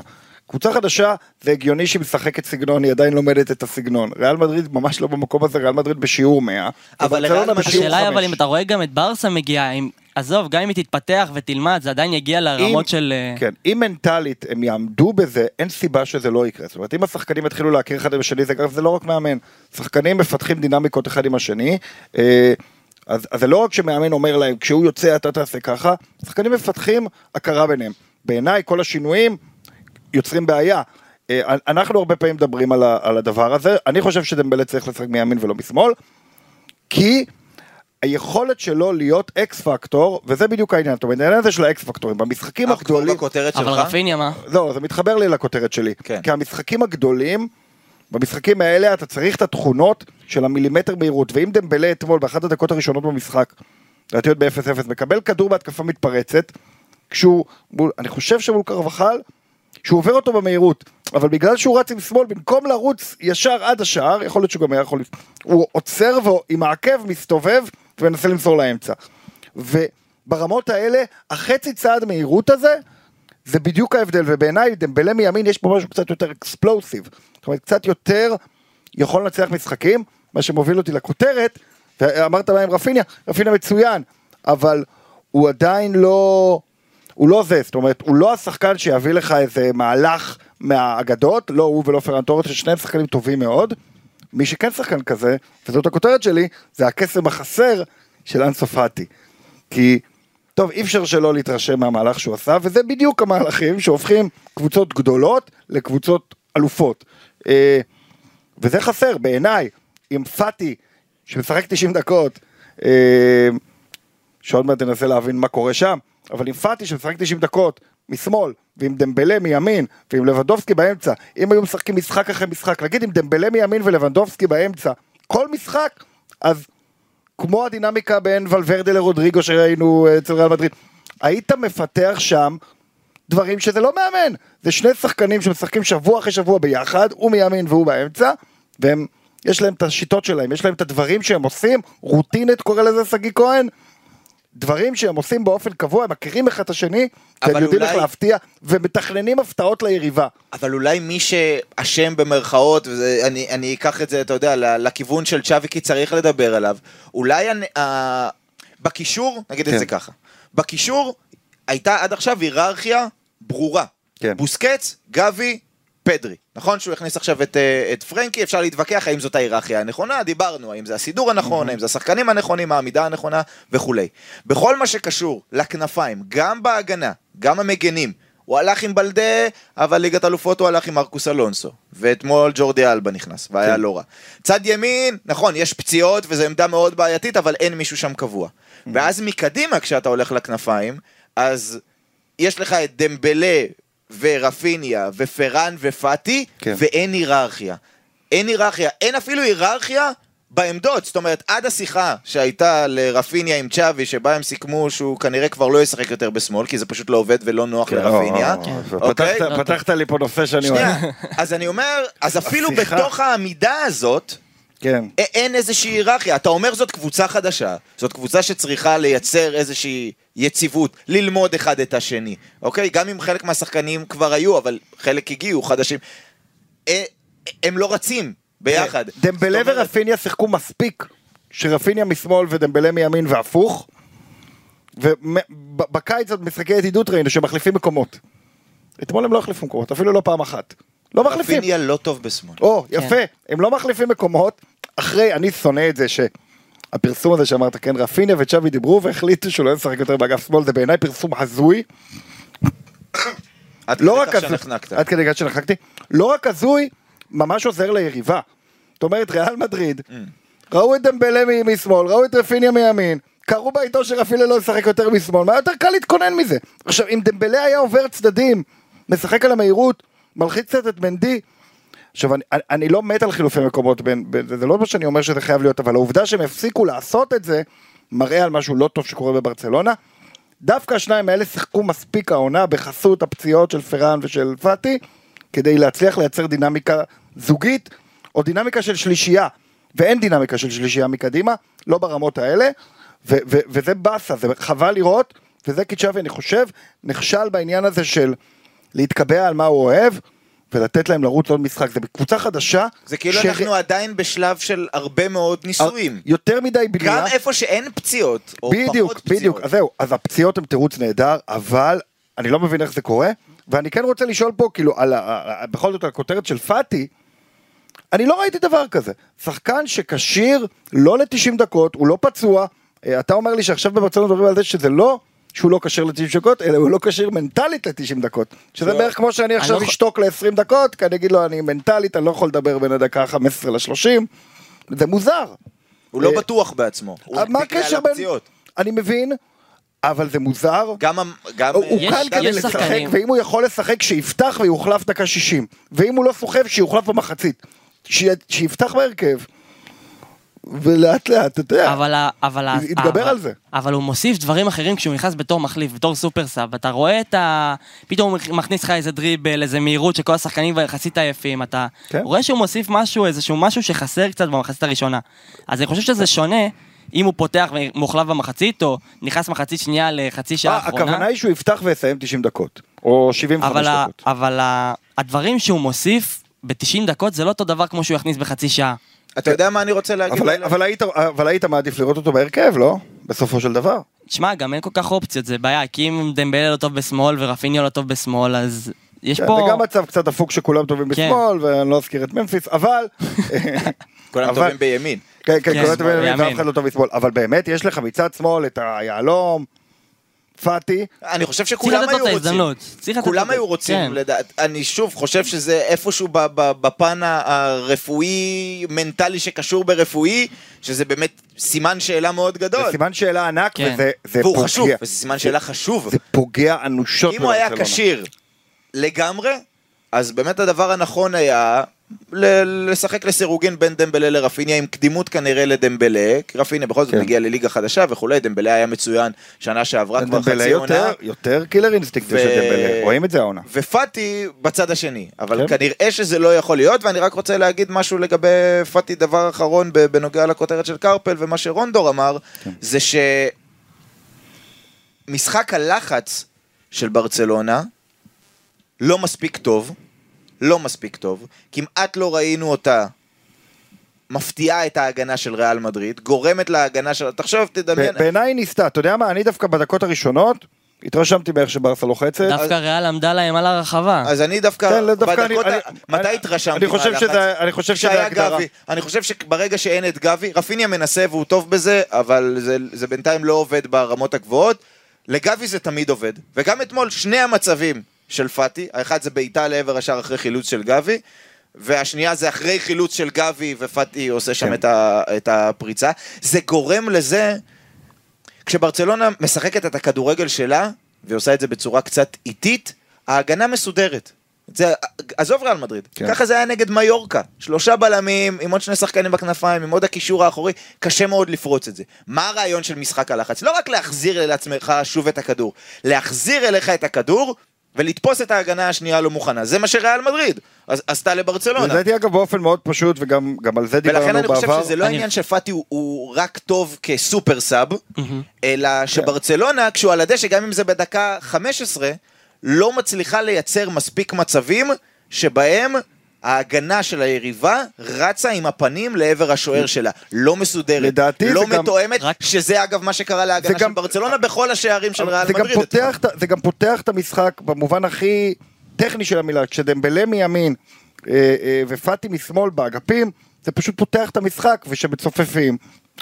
קבוצה חדשה, זה הגיוני שהיא משחקת סגנון, היא עדיין לומדת את הסגנון. ריאל מדריד ממש לא במקום הזה, ריאל מדריד בשיעור 100. אבל בשיעור השאלה היא אבל 5. אם אתה רואה גם את ברסה מגיעה, אם- עזוב, גם אם היא תתפתח ותלמד, זה עדיין יגיע לרמות אם- של... אה, כן, אם מנטלית הם יעמדו בזה, אין סיבה שזה לא יקרה. זאת אומרת, אם השחקנים יתחילו להכיר אחד עם השני, זה, זה לא רק מאמן. שחקנים מפתחים דינמיקות אחד עם השני. אה, אז, אז זה לא רק שמאמן אומר להם, כשהוא יוצא אתה תעשה ככה, שחקנים מפתחים הכרה ביניהם. בעיניי כל השינויים יוצרים בעיה. אה, אנחנו הרבה פעמים מדברים על, הדבר הזה, אני חושב שדמבלה צריך לשחק מימין ולא משמאל, כי היכולת שלו להיות אקס פקטור, וזה בדיוק העניין, זאת אומרת, העניין הזה של האקס פקטורים, במשחקים הגדולים, בכותרת אבל שלך? רפיניה מה? לא, זה מתחבר לי לכותרת שלי. כן. כי המשחקים הגדולים, במשחקים האלה אתה צריך את התכונות של המילימטר מהירות, ואם דמבלה אתמול באחת הדקות הראשונות במשחק, לדעתי עוד ב-0-0, מקבל כדור בהתקפה מתפרצת, כשהוא, אני חושב שמול קרבחל, שהוא עובר אותו במהירות, אבל בגלל שהוא רץ עם שמאל, במקום לרוץ ישר עד השער, יכול להיות שהוא גם היה יכול, הוא עוצר ועם העקב מסתובב ומנסה למסור לאמצע. וברמות האלה, החצי צעד מהירות הזה, זה בדיוק ההבדל, ובעיניי דמבלה מימין יש פה משהו קצת יותר אקספלוסיב, זאת אומרת קצת יותר יכול לנצח משחקים, מה שמוביל אותי לכותרת, ואמרת מה עם רפיניה, רפיניה מצוין, אבל הוא עדיין לא, הוא לא זה, זאת אומרת, הוא לא השחקן שיביא לך איזה מהלך מהאגדות, לא הוא ולא פרן ששניהם שחקנים טובים מאוד, מי שכן שחקן כזה, וזאת הכותרת שלי, זה הקסם החסר של אנסופטי. כי, טוב, אי אפשר שלא להתרשם מהמהלך שהוא עשה, וזה בדיוק המהלכים שהופכים קבוצות גדולות לקבוצות אלופות. אה, וזה חסר בעיניי, עם פאטי, שמשחק 90 דקות, אה, שעוד מעט ננסה להבין מה קורה שם, אבל עם פאטי שמשחק 90 דקות משמאל, ועם דמבלה מימין, ועם לבנדובסקי באמצע, אם היו משחקים משחק אחרי משחק, נגיד עם דמבלה מימין ולבנדובסקי באמצע, כל משחק, אז כמו הדינמיקה בין ולוורדה לרודריגו שראינו אה, אצל ריאל מדריד, היית מפתח שם דברים שזה לא מאמן, זה שני שחקנים שמשחקים שבוע אחרי שבוע ביחד, הוא מימין והוא באמצע, והם, יש להם את השיטות שלהם, יש להם את הדברים שהם עושים, רוטינת קורא לזה שגיא כהן, דברים שהם עושים באופן קבוע, הם מכירים אחד את השני, והם יודעים אולי- איך להפתיע, ומתכננים הפתעות ליריבה. אבל אולי מי שאשם במרכאות, ואני אני אקח את זה, אתה יודע, לכיוון של צ'אבי כי צריך לדבר עליו, אולי הנ- ה- בקישור, נגיד כן. את זה ככה, בקישור הייתה עד עכשיו היררכיה ברורה. כן. בוסקץ, גבי, פדרי. נכון שהוא הכניס עכשיו את, אה, את פרנקי, אפשר להתווכח האם זאת ההיררכיה הנכונה, דיברנו, האם זה הסידור הנכון, האם זה השחקנים הנכונים, העמידה הנכונה וכולי. בכל מה שקשור לכנפיים, גם בהגנה, גם המגנים, הוא הלך עם בלדה, אבל ליגת אלופות הוא הלך עם מרקוס אלונסו. ואתמול ג'ורדי אלבה נכנס, והיה כן. לא רע. צד ימין, נכון, יש פציעות וזו עמדה מאוד בעייתית, אבל אין מישהו שם קבוע. ואז מקדימה, כשאתה הולך לכנפיים, אז יש לך את דמבלה ורפיניה ופרן ופאטי, כן. ואין היררכיה. אין היררכיה, אין אפילו היררכיה בעמדות. זאת אומרת, עד השיחה שהייתה לרפיניה עם צ'אבי, שבה הם סיכמו שהוא כנראה כבר לא ישחק יותר בשמאל, כי זה פשוט לא עובד ולא נוח לרפיניה. כן, אוקיי? פתחת- פתחת לי פה נושא שאני. שנייה, אז אני אומר, אז אפילו השיחה. בתוך העמידה הזאת, כן. א- אין איזושהי היררכיה. אתה אומר זאת קבוצה חדשה, זאת קבוצה שצריכה לייצר איזושהי יציבות, ללמוד אחד את השני, אוקיי? גם אם חלק מהשחקנים כבר היו, אבל חלק הגיעו, חדשים. א- הם לא רצים ביחד. דמבלה זאת אומרת, ורפיניה שיחקו מספיק, שרפיניה משמאל ודמבלה מימין והפוך. ובקיץ עוד משחקי ידידות ראינו שמחליפים מקומות. אתמול הם לא החליפו מקומות, אפילו לא פעם אחת. לא מחליפים. רפיניה לא טוב בשמאל. או, יפה, הם לא מחליפים מקומות. אחרי, אני שונא את זה שהפרסום הזה שאמרת, כן, רפיניה וצ'אבי דיברו והחליטו שהוא לא ישחק יותר באגף שמאל, זה בעיניי פרסום הזוי. עד לא כדי כך שנחנקת. עד כדי כך שנחקתי, לא רק הזוי, ממש עוזר ליריבה. זאת אומרת, ריאל מדריד, Mm. ראו את דמבלה משמאל, ראו את רפיניה מימין, קראו בעיתון שרפיניה לא ישחק יותר משמאל, מה יותר קל להתכונן מזה? עכשיו, אם דמבלה היה עובר צדדים, משחק על המהירות, מלחיץ קצת את מנדי, עכשיו, אני, אני- לא מת על חילופי מקומות בין, בין זה, לא מה שאני אומר שזה חייב להיות, אבל העובדה שהם הפסיקו לעשות את זה, מראה על משהו לא טוב שקורה בברצלונה. דווקא השניים האלה שיחקו מספיק העונה בחסות הפציעות של פראן ושל פאטי, כדי להצליח לייצר דינמיקה זוגית, או דינמיקה של שלישייה, ואין דינמיקה של שלישייה מקדימה, לא ברמות האלה, ו- ו- וזה באסה, זה חבל לראות, וזה כי צ'אבי, אני חושב, נכשל בעניין הזה של להתקבע על מה הוא אוהב, ולתת להם לרוץ עוד משחק, זה קבוצה חדשה, זה כאילו ש- אנחנו עדיין בשלב של הרבה מאוד ניסויים. יותר מדי בנייה, גם איפה שאין פציעות, או בדיוק, פחות פציעות. בדיוק, אז זהו, אז הפציעות הן תירוץ נהדר, אבל אני לא מבין איך זה קורה, ואני כן רוצה לשאול פה, כאילו, על ה, בכל זאת על הכותרת של פאטי, אני לא ראיתי דבר כזה. שחקן שכשיר לא ל-90 דקות, הוא לא פצוע, אה, אתה אומר לי שעכשיו בברצלונה מדברים על זה שזה לא שהוא לא כשיר ל-90 דקות, אלא הוא לא כשיר מנטלית ל-90 דקות. שזה לא. בערך כמו שאני עכשיו לא- אשתוק ל-20 דקות, כי אני אגיד לו, אני מנטלית, אני לא יכול לדבר בין הדקה ה-15 ל-30. זה מוזר. הוא לא אה, בטוח בעצמו. הוא מה הקשר בין... אני מבין, אבל זה מוזר. גם... גם הוא הוא יש- כאן כדי לשחק, שחקנים. ואם הוא יכול לשחק, שיפתח ויוחלף דקה 60. ואם הוא לא סוחב, שיוחלף במחצית. ש- שיפתח בהרכב. ולאט לאט, אתה יודע. אבל, ה- אבל, ה- יתגבר אבל- על זה. אבל הוא מוסיף דברים אחרים כשהוא נכנס בתור מחליף, בתור סופר סאב, אתה רואה את ה... פתאום הוא מכניס לך איזה דריבל, איזה מהירות שכל השחקנים כבר יחסית עייפים, אתה כן. רואה שהוא מוסיף משהו, איזשהו משהו שחסר קצת במחצית הראשונה. אז אני חושב שזה שונה אם הוא פותח ומוחלף במחצית, או נכנס מחצית שנייה לחצי שעה אה, האחרונה. הכוונה היא שהוא יפתח ויסיים 90 דקות. או 75 אבל, דקות. אבל הדברים שהוא מוסיף ב-90 דקות זה לא אותו דבר כמו שהוא יכניס בחצי שעה. אתה יודע מה אני רוצה להגיד? אבל- אבל היית- אבל היית מעדיף לראות אותו בהרכב, לא? בסופו של דבר. תשמע, גם אין כל כך אופציות, זה בעיה, כי אם דמבלה לא טוב בשמאל ורפיניו לא טוב בשמאל, אז יש כן, פה... זה גם מצב קצת דפוק שכולם טובים כן. בשמאל, ואני לא אזכיר את ממפיס, אבל... כולם טובים בימין. כן, כן, כן, כולם טובים בימין. ואף אחד לא טוב בשמאל. אבל באמת, יש לך מצד שמאל את היהלום, פאטי. אני חושב שכולם היו רוצים. צריך לתת כולם לו את- היו רוצים, כן. לדעת, אני שוב חושב שזה איפשהו ב- ב- בפן הרפואי, מנטלי שקשור ברפואי, שזה באמת סימן שאלה מאוד זה גדול. סימן שאלה ענק, כן. וזה זה והוא פוגע. חשוב, וזה סימן שאלה חשוב. זה פוגע אנושות אם הוא היה. כשיר לגמרי, אז באמת הדבר הנכון היה לשחק לסירוגין בין דמבלה לרפיניה, עם קדימות כנראה לדמבלה, כי רפיניה בכל זאת כן. מגיע לליגה חדשה וכולי, דמבלה היה מצוין שנה שעברה כבר חצי עונה. יותר, יותר killer instinct ו- של דמבלה, רואים את זה העונה. ופאטי בצד השני, אבל כן. כנראה שזה לא יכול להיות, ואני רק רוצה להגיד משהו לגבי פאטי, דבר אחרון בנוגע לכותרת של קרפל, ומה שרונדור אמר, כן. זה שמשחק הלחץ של ברצלונה לא מספיק טוב, לא מספיק טוב, כמעט לא ראינו אותה מפתיעה את ההגנה של ריאל מדריד, גורמת להגנה של... תחשוב, תדמיין, בעיניי היא ניסתה, אתה יודע מה, אני דווקא בדקות הראשונות, התרשמתי באיך שברסה לוחצת. דווקא ריאל עמדה להם על הרחבה. אז אני דווקא, כן, דווקא בדקות אני- ה- אני- מתי אני- התרשמתי אני חושב מהלחץ? שזה- אני חושב שזה הגדרה. גבי. אני חושב שברגע שאין את גבי, רפיניה מנסה והוא טוב בזה, אבל זה, זה בינתיים לא עובד ברמות הגבוהות. לגבי זה תמיד עובד. וגם אתמול שני המצבים של פאטי, האחד זה בעיטה לעבר השער אחרי חילוץ של גבי, והשנייה זה אחרי חילוץ של גבי ופאטי עושה שם כן. את, ה, את הפריצה. זה גורם לזה, כשברצלונה משחקת את הכדורגל שלה, והיא עושה את זה בצורה קצת איטית, ההגנה מסודרת. זה, עזוב ריאל מדריד, כן. ככה זה היה נגד מיורקה, שלושה בלמים, עם עוד שני שחקנים בכנפיים, עם עוד הקישור האחורי, קשה מאוד לפרוץ את זה. מה הרעיון של משחק הלחץ? לא רק להחזיר לעצמך שוב את הכדור, להחזיר אליך את הכדור ולתפוס את ההגנה השנייה הלא מוכנה, זה מה שריאל מדריד עש- עשתה לברצלונה. לדעתי אגב באופן מאוד פשוט, וגם גם על זה דיברנו ולכן בעבר. אני חושב שזה לא העניין שפאטי הוא רק טוב כסופר סאב, אלא שברצלונה, כשהוא על הדשא, גם אם זה בדקה 15, לא מצליחה לייצר מספיק מצבים שבהם ההגנה של היריבה רצה עם הפנים לעבר השוער שלה, לא מסודרת, לדעתי לא גם- מתואמת, רק- שזה אגב מה שקרה להגנה של גם- ברצלונה בכל השערים של ריאל זה גם מדריד. פותח זה גם פותח את המשחק במובן הכי טכני של המילה, כשדמבלה מימין אה, אה, ופאטי משמאל באגפים, זה פשוט פותח את המשחק, וכשמצופפים,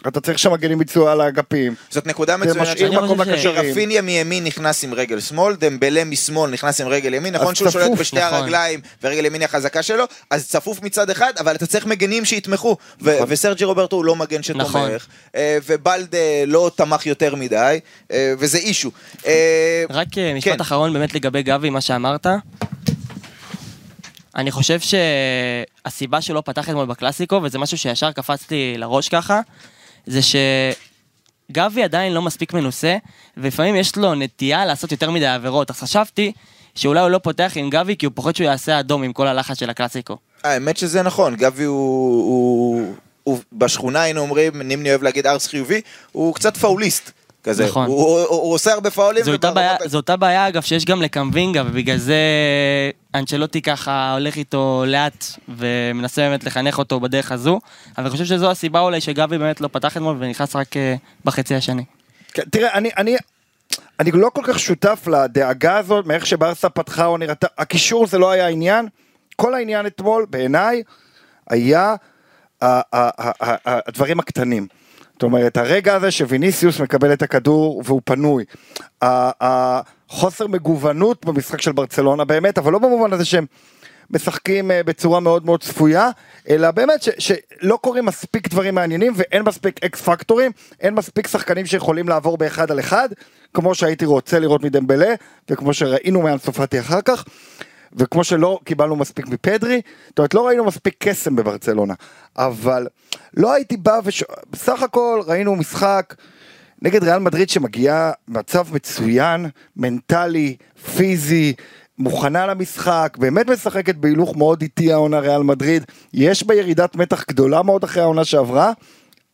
אתה צריך שמגנים ביצוע על האגפים. זאת נקודה זה מצוינת. משאיר אני מקום לקשרים. רפיניה מימין נכנס עם רגל שמאל, דמבלה משמאל נכנס עם רגל ימין, נכון אז שהוא שולט. בשתי נכון. הרגליים ורגל ימין היא החזקה שלו, אז צפוף מצד אחד, אבל אתה צריך מגנים שיתמכו, ו- נכון. וסרג'י רוברטו הוא לא מגן נכון. שתומך, אה, ובלדה לא תמך יותר מדי, אה, וזה אישו. אה, רק אה, משפט כן. אחרון באמת לגבי גבי, מה שאמרת. אני חושב שהסיבה שהוא לא פתח אתמול בקלאסיקו, וזה משהו שישר קפץ לי לראש ככה, זה שגבי עדיין לא מספיק מנוסה, ולפעמים יש לו נטייה לעשות יותר מדי עבירות. אז חשבתי שאולי הוא לא פותח עם גבי, כי הוא פוחד שהוא יעשה אדום עם כל הלחץ של הקלאסיקו. האמת שזה נכון, גבי הוא, הוא, הוא בשכונה היינו אומרים, נימני אוהב להגיד ארס חיובי, הוא קצת פאוליסט. כזה, נכון. הוא, הוא, הוא עושה הרבה פאולים. זו בעיה- זו אותה בעיה אגב שיש גם לקמבינגה, ובגלל זה אנצ'לוטי ככה הולך איתו לאט, ומנסה באמת לחנך אותו בדרך הזו. אבל אני חושב שזו הסיבה אולי שגבי באמת לא פתח אתמול ונכנס רק אה, בחצי השני. כן, תראה, אני, אני, אני לא כל כך שותף לדאגה הזאת, מאיך שברסה פתחה או נראתה, הקישור זה לא היה העניין, כל העניין אתמול, בעיניי, היה הדברים הקטנים. זאת אומרת, הרגע הזה שוויניסיוס מקבל את הכדור והוא פנוי. החוסר מגוונות במשחק של ברצלונה באמת, אבל לא במובן הזה שהם משחקים אה, בצורה מאוד מאוד צפויה, אלא באמת ש, שלא קורים מספיק דברים מעניינים ואין מספיק אקס פקטורים, אין מספיק שחקנים שיכולים לעבור באחד על אחד, כמו שהייתי רוצה לראות מדמבלה, וכמו שראינו מאנסופטי אחר כך. וכמו שלא קיבלנו מספיק מפדרי, זאת אומרת לא ראינו מספיק קסם בברצלונה, אבל לא הייתי בא וש... בסך הכל ראינו משחק נגד ריאל מדריד שמגיעה מצב מצוין, מנטלי, פיזי, מוכנה למשחק, באמת משחקת בהילוך מאוד איטי העונה ריאל מדריד, יש בה ירידת מתח גדולה מאוד אחרי העונה שעברה,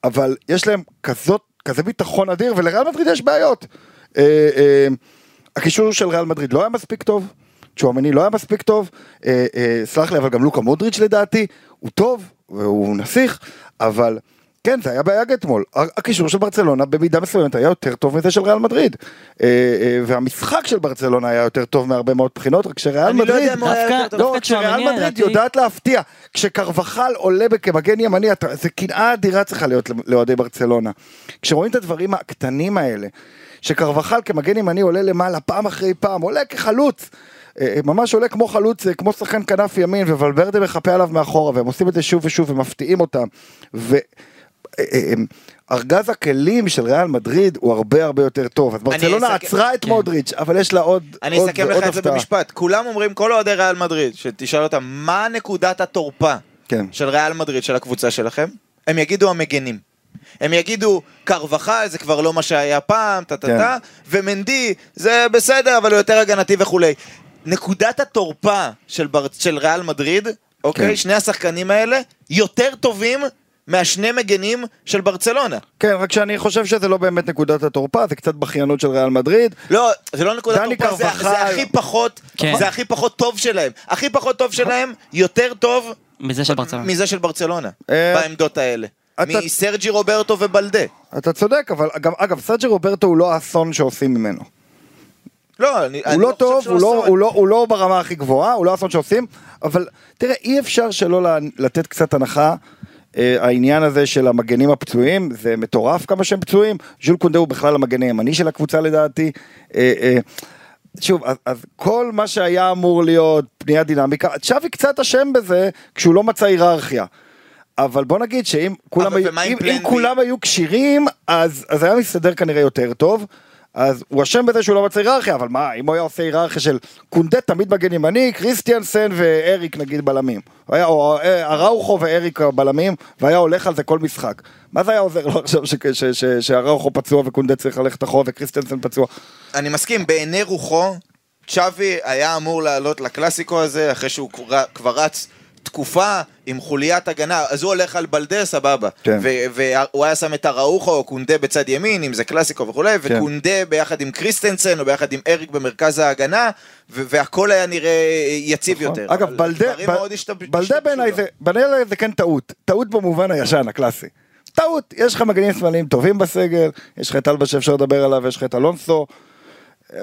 אבל יש להם כזאת, כזה ביטחון אדיר, ולריאל מדריד יש בעיות. אה, אה, הקישור של ריאל מדריד לא היה מספיק טוב, צ'ואמני לא היה מספיק טוב, אה, אה, סלח לי, אבל גם לוקה מודריץ' לדעתי, הוא טוב, והוא נסיך, אבל כן, זה היה בעיה אתמול. הקישור של ברצלונה במידה מסוימת היה יותר טוב מזה של ריאל מדריד. אה, אה, והמשחק של ברצלונה היה יותר טוב מהרבה מאוד בחינות, רק שריאל אני לא מדריד... יודע מה הוא היה יותר טוב. לא, דווקא רק שריאל צ'ואמני, מדריד יודעת להפתיע. כשקרבחל עולה כמגן ימני, זה קנאה אדירה צריכה להיות לאוהדי ברצלונה. כשרואים את הדברים הקטנים האלה, שקרבחל כמגן ימני עולה למעלה פעם אחרי פעם, עולה כחלוץ. אה, ממש עולה כמו חלוץ, אה, כמו שחקן כנף ימין, וולברדה מחפה עליו מאחורה, והם עושים את זה שוב ושוב ומפתיעים אותם. ו... אה, ארגז הכלים של ריאל מדריד הוא הרבה הרבה יותר טוב. אז ברצלונה אסכם- עצרה את כן. מודריץ', אבל יש לה עוד אני עוד אסכם לך את זה הפתעה. במשפט. כולם אומרים, כל אוהדי ריאל מדריד, שתשאל אותם, מה נקודת התורפה כן. של ריאל מדריד, של הקבוצה שלכם? הם יגידו המגנים. הם יגידו, קרבחל זה כבר לא מה שהיה פעם, טה טה כן. טה, ומנדי זה בסדר, אבל הוא יותר הגנתי וכולי. נקודת התורפה של, בר... של ריאל מדריד, אוקיי? כן. שני השחקנים האלה, יותר טובים מהשני מגנים של ברצלונה. כן, רק שאני חושב שזה לא באמת נקודת התורפה, זה קצת בכיינות של ריאל מדריד. לא, זה לא נקודת דני תורפה, זה. זה הכי פחות, כן. זה הכי פחות טוב שלהם. הכי פחות טוב שלהם, יותר טוב מזה של ברצלונה. מזה של ברצלונה, אה, בעמדות האלה. אתה- מסרג'י רוברטו ובלדה. אתה צודק, אבל גם, אגב, סרג'י רוברטו הוא לא האסון שעושים ממנו. לא, אני, אני הוא לא חושב טוב, הוא לא, אסון. הוא, לא, הוא לא ברמה הכי גבוהה, הוא לא האסון שעושים, אבל תראה, אי אפשר שלא לתת קצת הנחה. אה, העניין הזה של המגנים הפצועים, זה מטורף כמה שהם פצועים. ז'ול קונדה הוא בכלל המגן הימני של הקבוצה לדעתי. אה, אה, שוב, אז, אז כל מה שהיה אמור להיות פנייה דינמיקה, צ'אבי קצת אשם בזה כשהוא לא מצא היררכיה. אבל בוא נגיד שאם כולם, היו, אם, אם? כולם היו כשירים, אז, אז היה מסתדר כנראה יותר טוב. אז הוא אשם בזה שהוא לא מצא היררכיה, אבל מה, אם הוא היה עושה היררכיה של קונדט תמיד מגן ימני, קריסטיאנסן ואריק נגיד בלמים. היה, או אה, אראוכו ואריק בלמים, והיה הולך על זה כל משחק. מה זה היה עוזר לו עכשיו שאראוחו פצוע וקונדה צריך ללכת אחורה וקריסטיאנסן פצוע? אני מסכים, בעיני רוחו, צ'אבי היה אמור לעלות לקלאסיקו הזה, אחרי שהוא כבר רץ תקופה עם חוליית הגנה, אז הוא הולך על בלדה, סבבה. כן. והוא היה שם את אראוחו או קונדה בצד ימין, אם זה קלאסיקו וכולי, כן. וקונדה ביחד עם קריסטנסן או ביחד עם אריק במרכז ההגנה, והכל היה נראה יציב נכון. יותר. אגב, בלדה, ב- השתב- בלדה בעיניי. זה, בעיניי זה כן טעות. טעות במובן הישן, הקלאסי. טעות, יש לך מגנים שמאליים טובים בסגל, יש לך את אלבה שאפשר לדבר עליו, יש לך את אלונסו.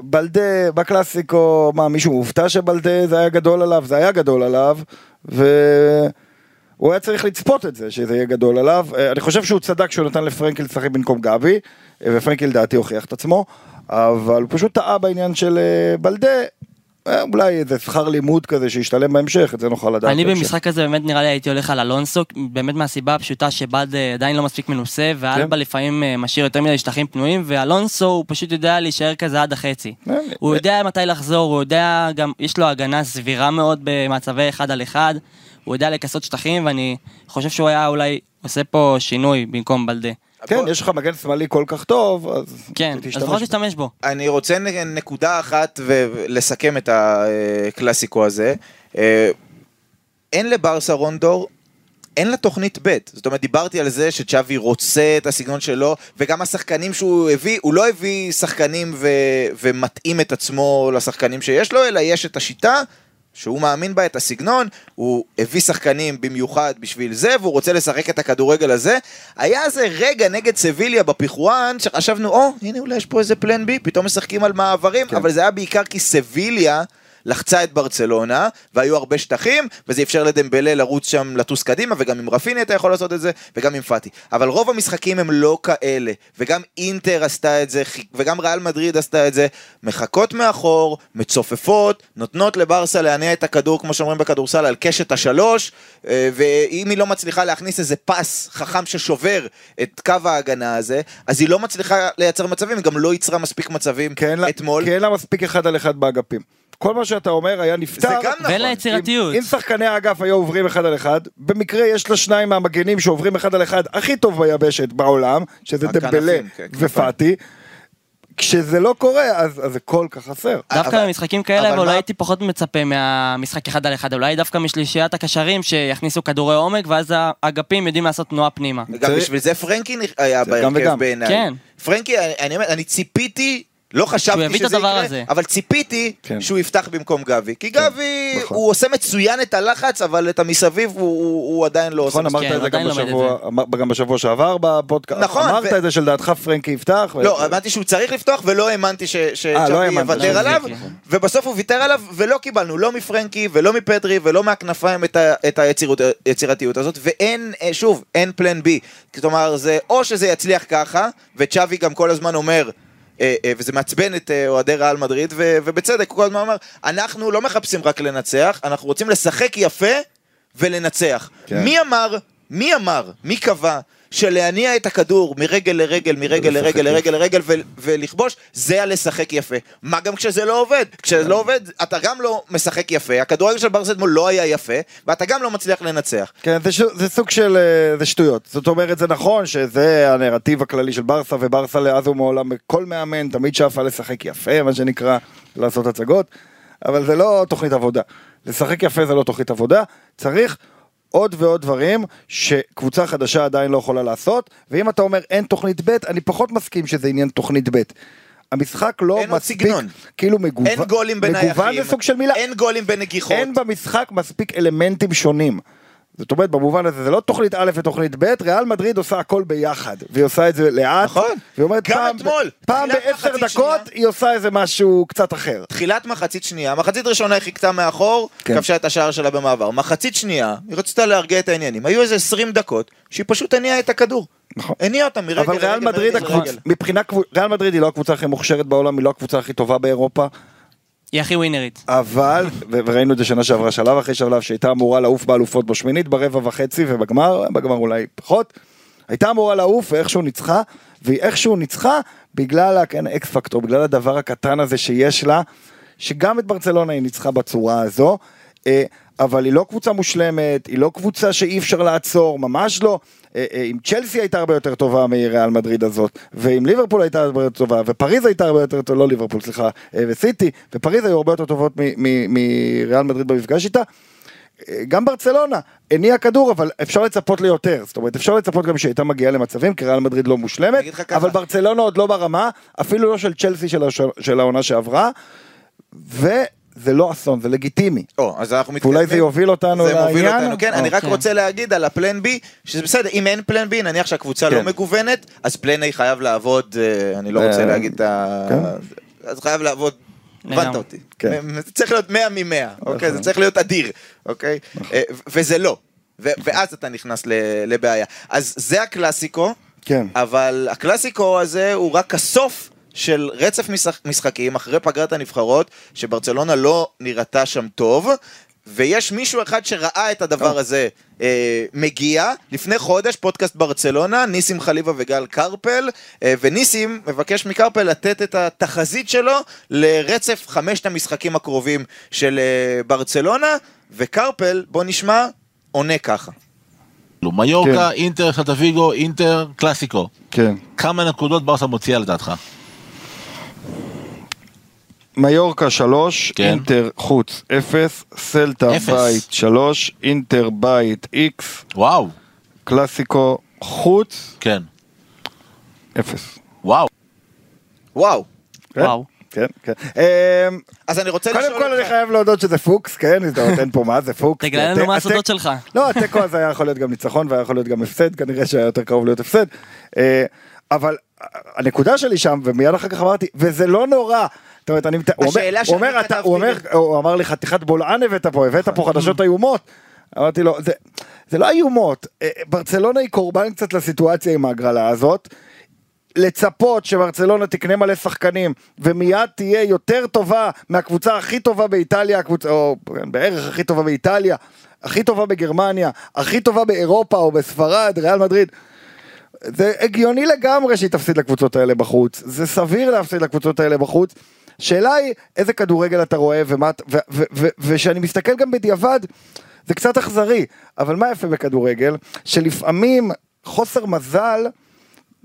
בלדה בקלאסיקו, מה מישהו מופתע שבלדה זה היה גדול עליו, זה היה גדול עליו, והוא היה צריך לצפות את זה, שזה יהיה גדול עליו. אה, אני חושב שהוא צדק שהוא נתן לפרנקל לשחק במקום גבי, אה, ופרנקל לדעתי הוכיח את עצמו, אבל הוא פשוט טעה בעניין של אה, בלדה. אולי איזה שכר לימוד כזה שישתלם בהמשך, את זה נוכל לדעת. אני. במשחק הזה באמת נראה לי הייתי הולך על אלונסו, באמת מהסיבה הפשוטה שבד אה, עדיין לא מספיק מנוסה, כן. ואלבה לפעמים אה, משאיר יותר מדי שטחים פנויים, ואלונסו הוא פשוט יודע להישאר כזה עד החצי. אה, הוא יודע מתי לחזור, הוא יודע גם, יש לו הגנה סבירה מאוד במצבי אחד על אחד, הוא יודע לכסות שטחים, ואני חושב שהוא היה אולי עושה פה שינוי במקום בלדה. כן, יש לך מגן שמאלי כל כך טוב, אז כן, אז לפחות בו. תשתמש בו. אני רוצה נקודה אחת ולסכם את הקלאסיקו הזה. אה, אין לברסה רונדור, אין לה תוכנית ב', זאת אומרת דיברתי על זה שצ'אבי רוצה את הסגנון שלו וגם השחקנים שהוא הביא, הוא לא הביא שחקנים ו- ומתאים את עצמו לשחקנים שיש לו, אלא יש את השיטה שהוא מאמין בה, את הסגנון, הוא הביא שחקנים במיוחד בשביל זה, והוא רוצה לשחק את הכדורגל הזה. היה איזה רגע נגד סביליה בפיחואן, שחשבנו, או, הנה אולי יש פה איזה פלן בי, פתאום משחקים על מעברים, כן. אבל זה היה בעיקר כי סביליה... לחצה את ברצלונה, והיו הרבה שטחים, וזה אפשר לדמבלה לרוץ שם, לטוס קדימה, וגם עם רפיני אתה יכול לעשות את זה, וגם עם פאטי. אבל רוב המשחקים הם לא כאלה, וגם אינטר עשתה את זה, וגם ריאל מדריד עשתה את זה, מחכות מאחור, מצופפות, נותנות לברסה להניע את הכדור, כמו שאומרים בכדורסל, על קשת השלוש, אה, ואם היא לא מצליחה להכניס איזה פס חכם ששובר את קו ההגנה הזה, אז היא לא מצליחה לייצר מצבים, היא גם לא ייצרה מספיק מצבים לה- אתמול. כי אין לה מספיק אחד על אחד באגפים. כל מה שאתה אומר היה נפתר. זה גם נכון. ואין לה יצירתיות. אם, אם שחקני האגף היו עוברים אחד על אחד, במקרה יש לה שניים מהמגנים שעוברים אחד על אחד הכי טוב ביבשת בעולם, שזה דמבלה כן, ופאטי. כשזה לא קורה, אז, אז זה כל כך חסר. דווקא אבל- במשחקים כאלה, אבל אולי מה- הייתי פחות מצפה מהמשחק אחד על אחד, אולי דווקא משלישיית הקשרים שיכניסו כדורי עומק, ואז האגפים יודעים לעשות תנועה פנימה. גם בשביל זה פרנקי היה בהרכב. בעיניי. כן. פרנקי, אני- אני אומר, אני ציפיתי, לא חשבתי שזה יקרה, הזה. אבל ציפיתי כן. שהוא יפתח במקום גבי. כי גבי, נכון. הוא עושה מצוין את הלחץ, אבל את המסביב הוא- הוא הוא עדיין לא עושה נכון, אמרת. כן, את זה גם את בשבוע, אמר- גם בשבוע שעבר בפודקאסט, נכון, אמרת ו- את זה שלדעתך פרנקי יפתח. ו- לא, האמנתי שהוא צריך לפתוח ולא האמנתי ש- לא שצ'אבי האמנת יוותר שזה עליו, יקרה. ובסוף הוא ויתר עליו ולא קיבלנו לא מפרנקי ולא מפדרי ולא מהכנפיים את ה- את היצירות- היצירתיות הזאת, ואין, אה, שוב, אין פלן בי. כלומר, זה או שזה יצליח ככה, וצ'אבי גם כל הזמן אומר, אה, אה, וזה מעצבן את אה, אוהדי ריאל מדריד, ובצדק, הוא כל הזמן אומר, אנחנו לא מחפשים רק לנצח, אנחנו רוצים לשחק יפה ולנצח. כן. מי אמר, מי אמר, מי קבע שלהניע את הכדור מרגל לרגל, מרגל לרגל. לרגל לרגל ו- ולכבוש, זה הלשחק יפה. מה גם כשזה לא עובד? כשזה לא עובד, אתה גם לא משחק יפה, הכדורגל של ברסה אתמול לא היה יפה, ואתה גם לא מצליח לנצח. כן, זה, ש... זה סוג של, אה, זה שטויות. זאת אומרת, זה נכון שזה הנרטיב הכללי של ברסה, וברסה לאז ומעולם, כל מאמן תמיד שאפה לשחק יפה, מה שנקרא, לעשות הצגות, אבל זה לא תוכנית עבודה. לשחק יפה זה לא תוכנית עבודה, צריך עוד ועוד דברים שקבוצה חדשה עדיין לא יכולה לעשות, ואם אתה אומר אין תוכנית ב', אני פחות מסכים שזה עניין תוכנית ב'. המשחק לא מספיק, סגנון. כאילו מגוון, אין גולים בנייחים, מגוון זה סוג של מילה, אין גולים בנגיחות. אין במשחק מספיק אלמנטים שונים. זאת אומרת, במובן הזה, זה לא תוכנית א' ותוכנית ב', ריאל מדריד עושה הכל ביחד, והיא עושה את זה לאט. נכון. והיא אומרת, גם פעם, אתמול, פעם בעשר דקות שנייה. היא עושה איזה משהו קצת אחר. תחילת מחצית שנייה, מחצית ראשונה היא חיכתה מאחור, כן. כבשה את השער שלה במעבר. מחצית שנייה, היא רצתה להרגיע את העניינים. היו איזה 20 דקות שהיא פשוט הניעה את הכדור. נכון. הניעה אותם מרגל אבל ריאל מדריד, הקבוצ... מבחינה. ריאל מדריד היא לא הקבוצה הכי מוכשרת בעולם, היא לא הקבוצה הכי טובה באירופה, היא הכי ווינרית. אבל, וראינו את זה שנה שעברה שלב אחרי שלב שהייתה אמורה לעוף באלופות בשמינית, ברבע וחצי ובגמר, בגמר אולי פחות, הייתה אמורה לעוף ואיכשהו ניצחה, והיא איכשהו ניצחה בגלל ה- כן, אקס פקטור, בגלל הדבר הקטן הזה שיש לה, שגם את ברצלונה היא ניצחה בצורה הזו, אה, אבל היא לא קבוצה מושלמת, היא לא קבוצה שאי אפשר לעצור, ממש לא. אה, אה, עם צ'לסי הייתה הרבה יותר טובה מריאל מדריד הזאת, ועם ליברפול הייתה הרבה יותר טובה, ופריז הייתה הרבה יותר טובה, לא ליברפול, סליחה, אה, וסיטי, ופריז היו הרבה יותר טובות מריאל מדריד במפגש איתה. אה, גם ברצלונה הניע כדור, אבל אפשר לצפות ליותר. זאת אומרת, אפשר לצפות גם שהיא הייתה מגיעה למצבים, כי ריאל מדריד לא מושלמת. אבל ברצלונה עוד לא ברמה, אפילו לא של צ'לסי של, העונה שעברה, וזה לא אסון, זה לגיטימי. או, אז אנחנו מתקדמים. ואולי זה יוביל אותנו זה מוביל לעניין? אותנו, כן, אני רק כן. רוצה להגיד על הפלן בי, שזה בסדר, אם אין פלן בי, נניח שהקבוצה לא כן. מגוונת, אז פלן A חייב לעבוד, אה, אני לא רוצה אה, להגיד את ה... כן. אז חייב לעבוד, הבנת. אותי. כן. זה צריך להיות 100 מ-100, אוקיי? זה צריך להיות אדיר, אוקיי? אה, וזה לא. ו- ואז אתה נכנס לבעיה. אז זה הקלאסיקו, כן. אבל הקלאסיקו הזה הוא רק הסוף של רצף משחק, משחקים אחרי פגרת הנבחרות, שברצלונה לא נראתה שם טוב, ויש מישהו אחד שראה את הדבר הזה אה, מגיע. לפני חודש, פודקאסט ברצלונה, ניסים חליבה וגל קרפל, אה, וניסים מבקש מקרפל לתת את התחזית שלו לרצף חמשת המשחקים הקרובים של אה, ברצלונה, וקרפל, בוא נשמע, עונה ככה. מיורקה, כן. אינטר, סלטה ויגו, אינטר, קלאסיקו. כן. כמה נקודות ברסה מוציאה לדעתך? מיורקה 3, כן. אינטר חוץ 0, סלטה אפס. בית 3, אינטר בית איקס, וואו, קלאסיקו חוץ כן. 0. וואו. וואו. וואו. כן, כן. אמ, אז אני רוצה לשאול קודם כל אני אותך, חייב להודות שזה פוקס, כן, הזדמנות אין פה מה זה פוקס. תגלה לנו מה הסודות שלך. לא, התיקו הזה היה יכול להיות גם ניצחון והיה יכול להיות גם הפסד, כנראה שהיה יותר קרוב להיות הפסד. אה, אבל הנקודה שלי שם, ומיד אחר כך אמרתי, וזה לא נורא. זאת אומרת, אני... השאלה שאני אומר, אתה- כתבתי הוא אומר, הוא אמר לי חתיכת בולען הבאת פה, הבאת פה חדשות איומות. אמרתי לו, זה, זה לא איומות, אה, ברצלונה היא קורבן קצת לסיטואציה עם ההגרלה הזאת. לצפות שברצלונה תקנה מלא שחקנים ומיד תהיה יותר טובה מהקבוצה הכי טובה באיטליה, הקבוצה, או בערך הכי טובה באיטליה, הכי טובה בגרמניה, הכי טובה באירופה או בספרד, ריאל מדריד. זה הגיוני לגמרי שהיא תפסיד לקבוצות האלה בחוץ, זה סביר להפסיד לקבוצות האלה בחוץ. שאלה היא איזה כדורגל אתה רואה ומה, ו- ו- ו- וכשאני מסתכל גם בדיעבד, זה קצת אכזרי, אבל מה יפה בכדורגל? שלפעמים חוסר מזל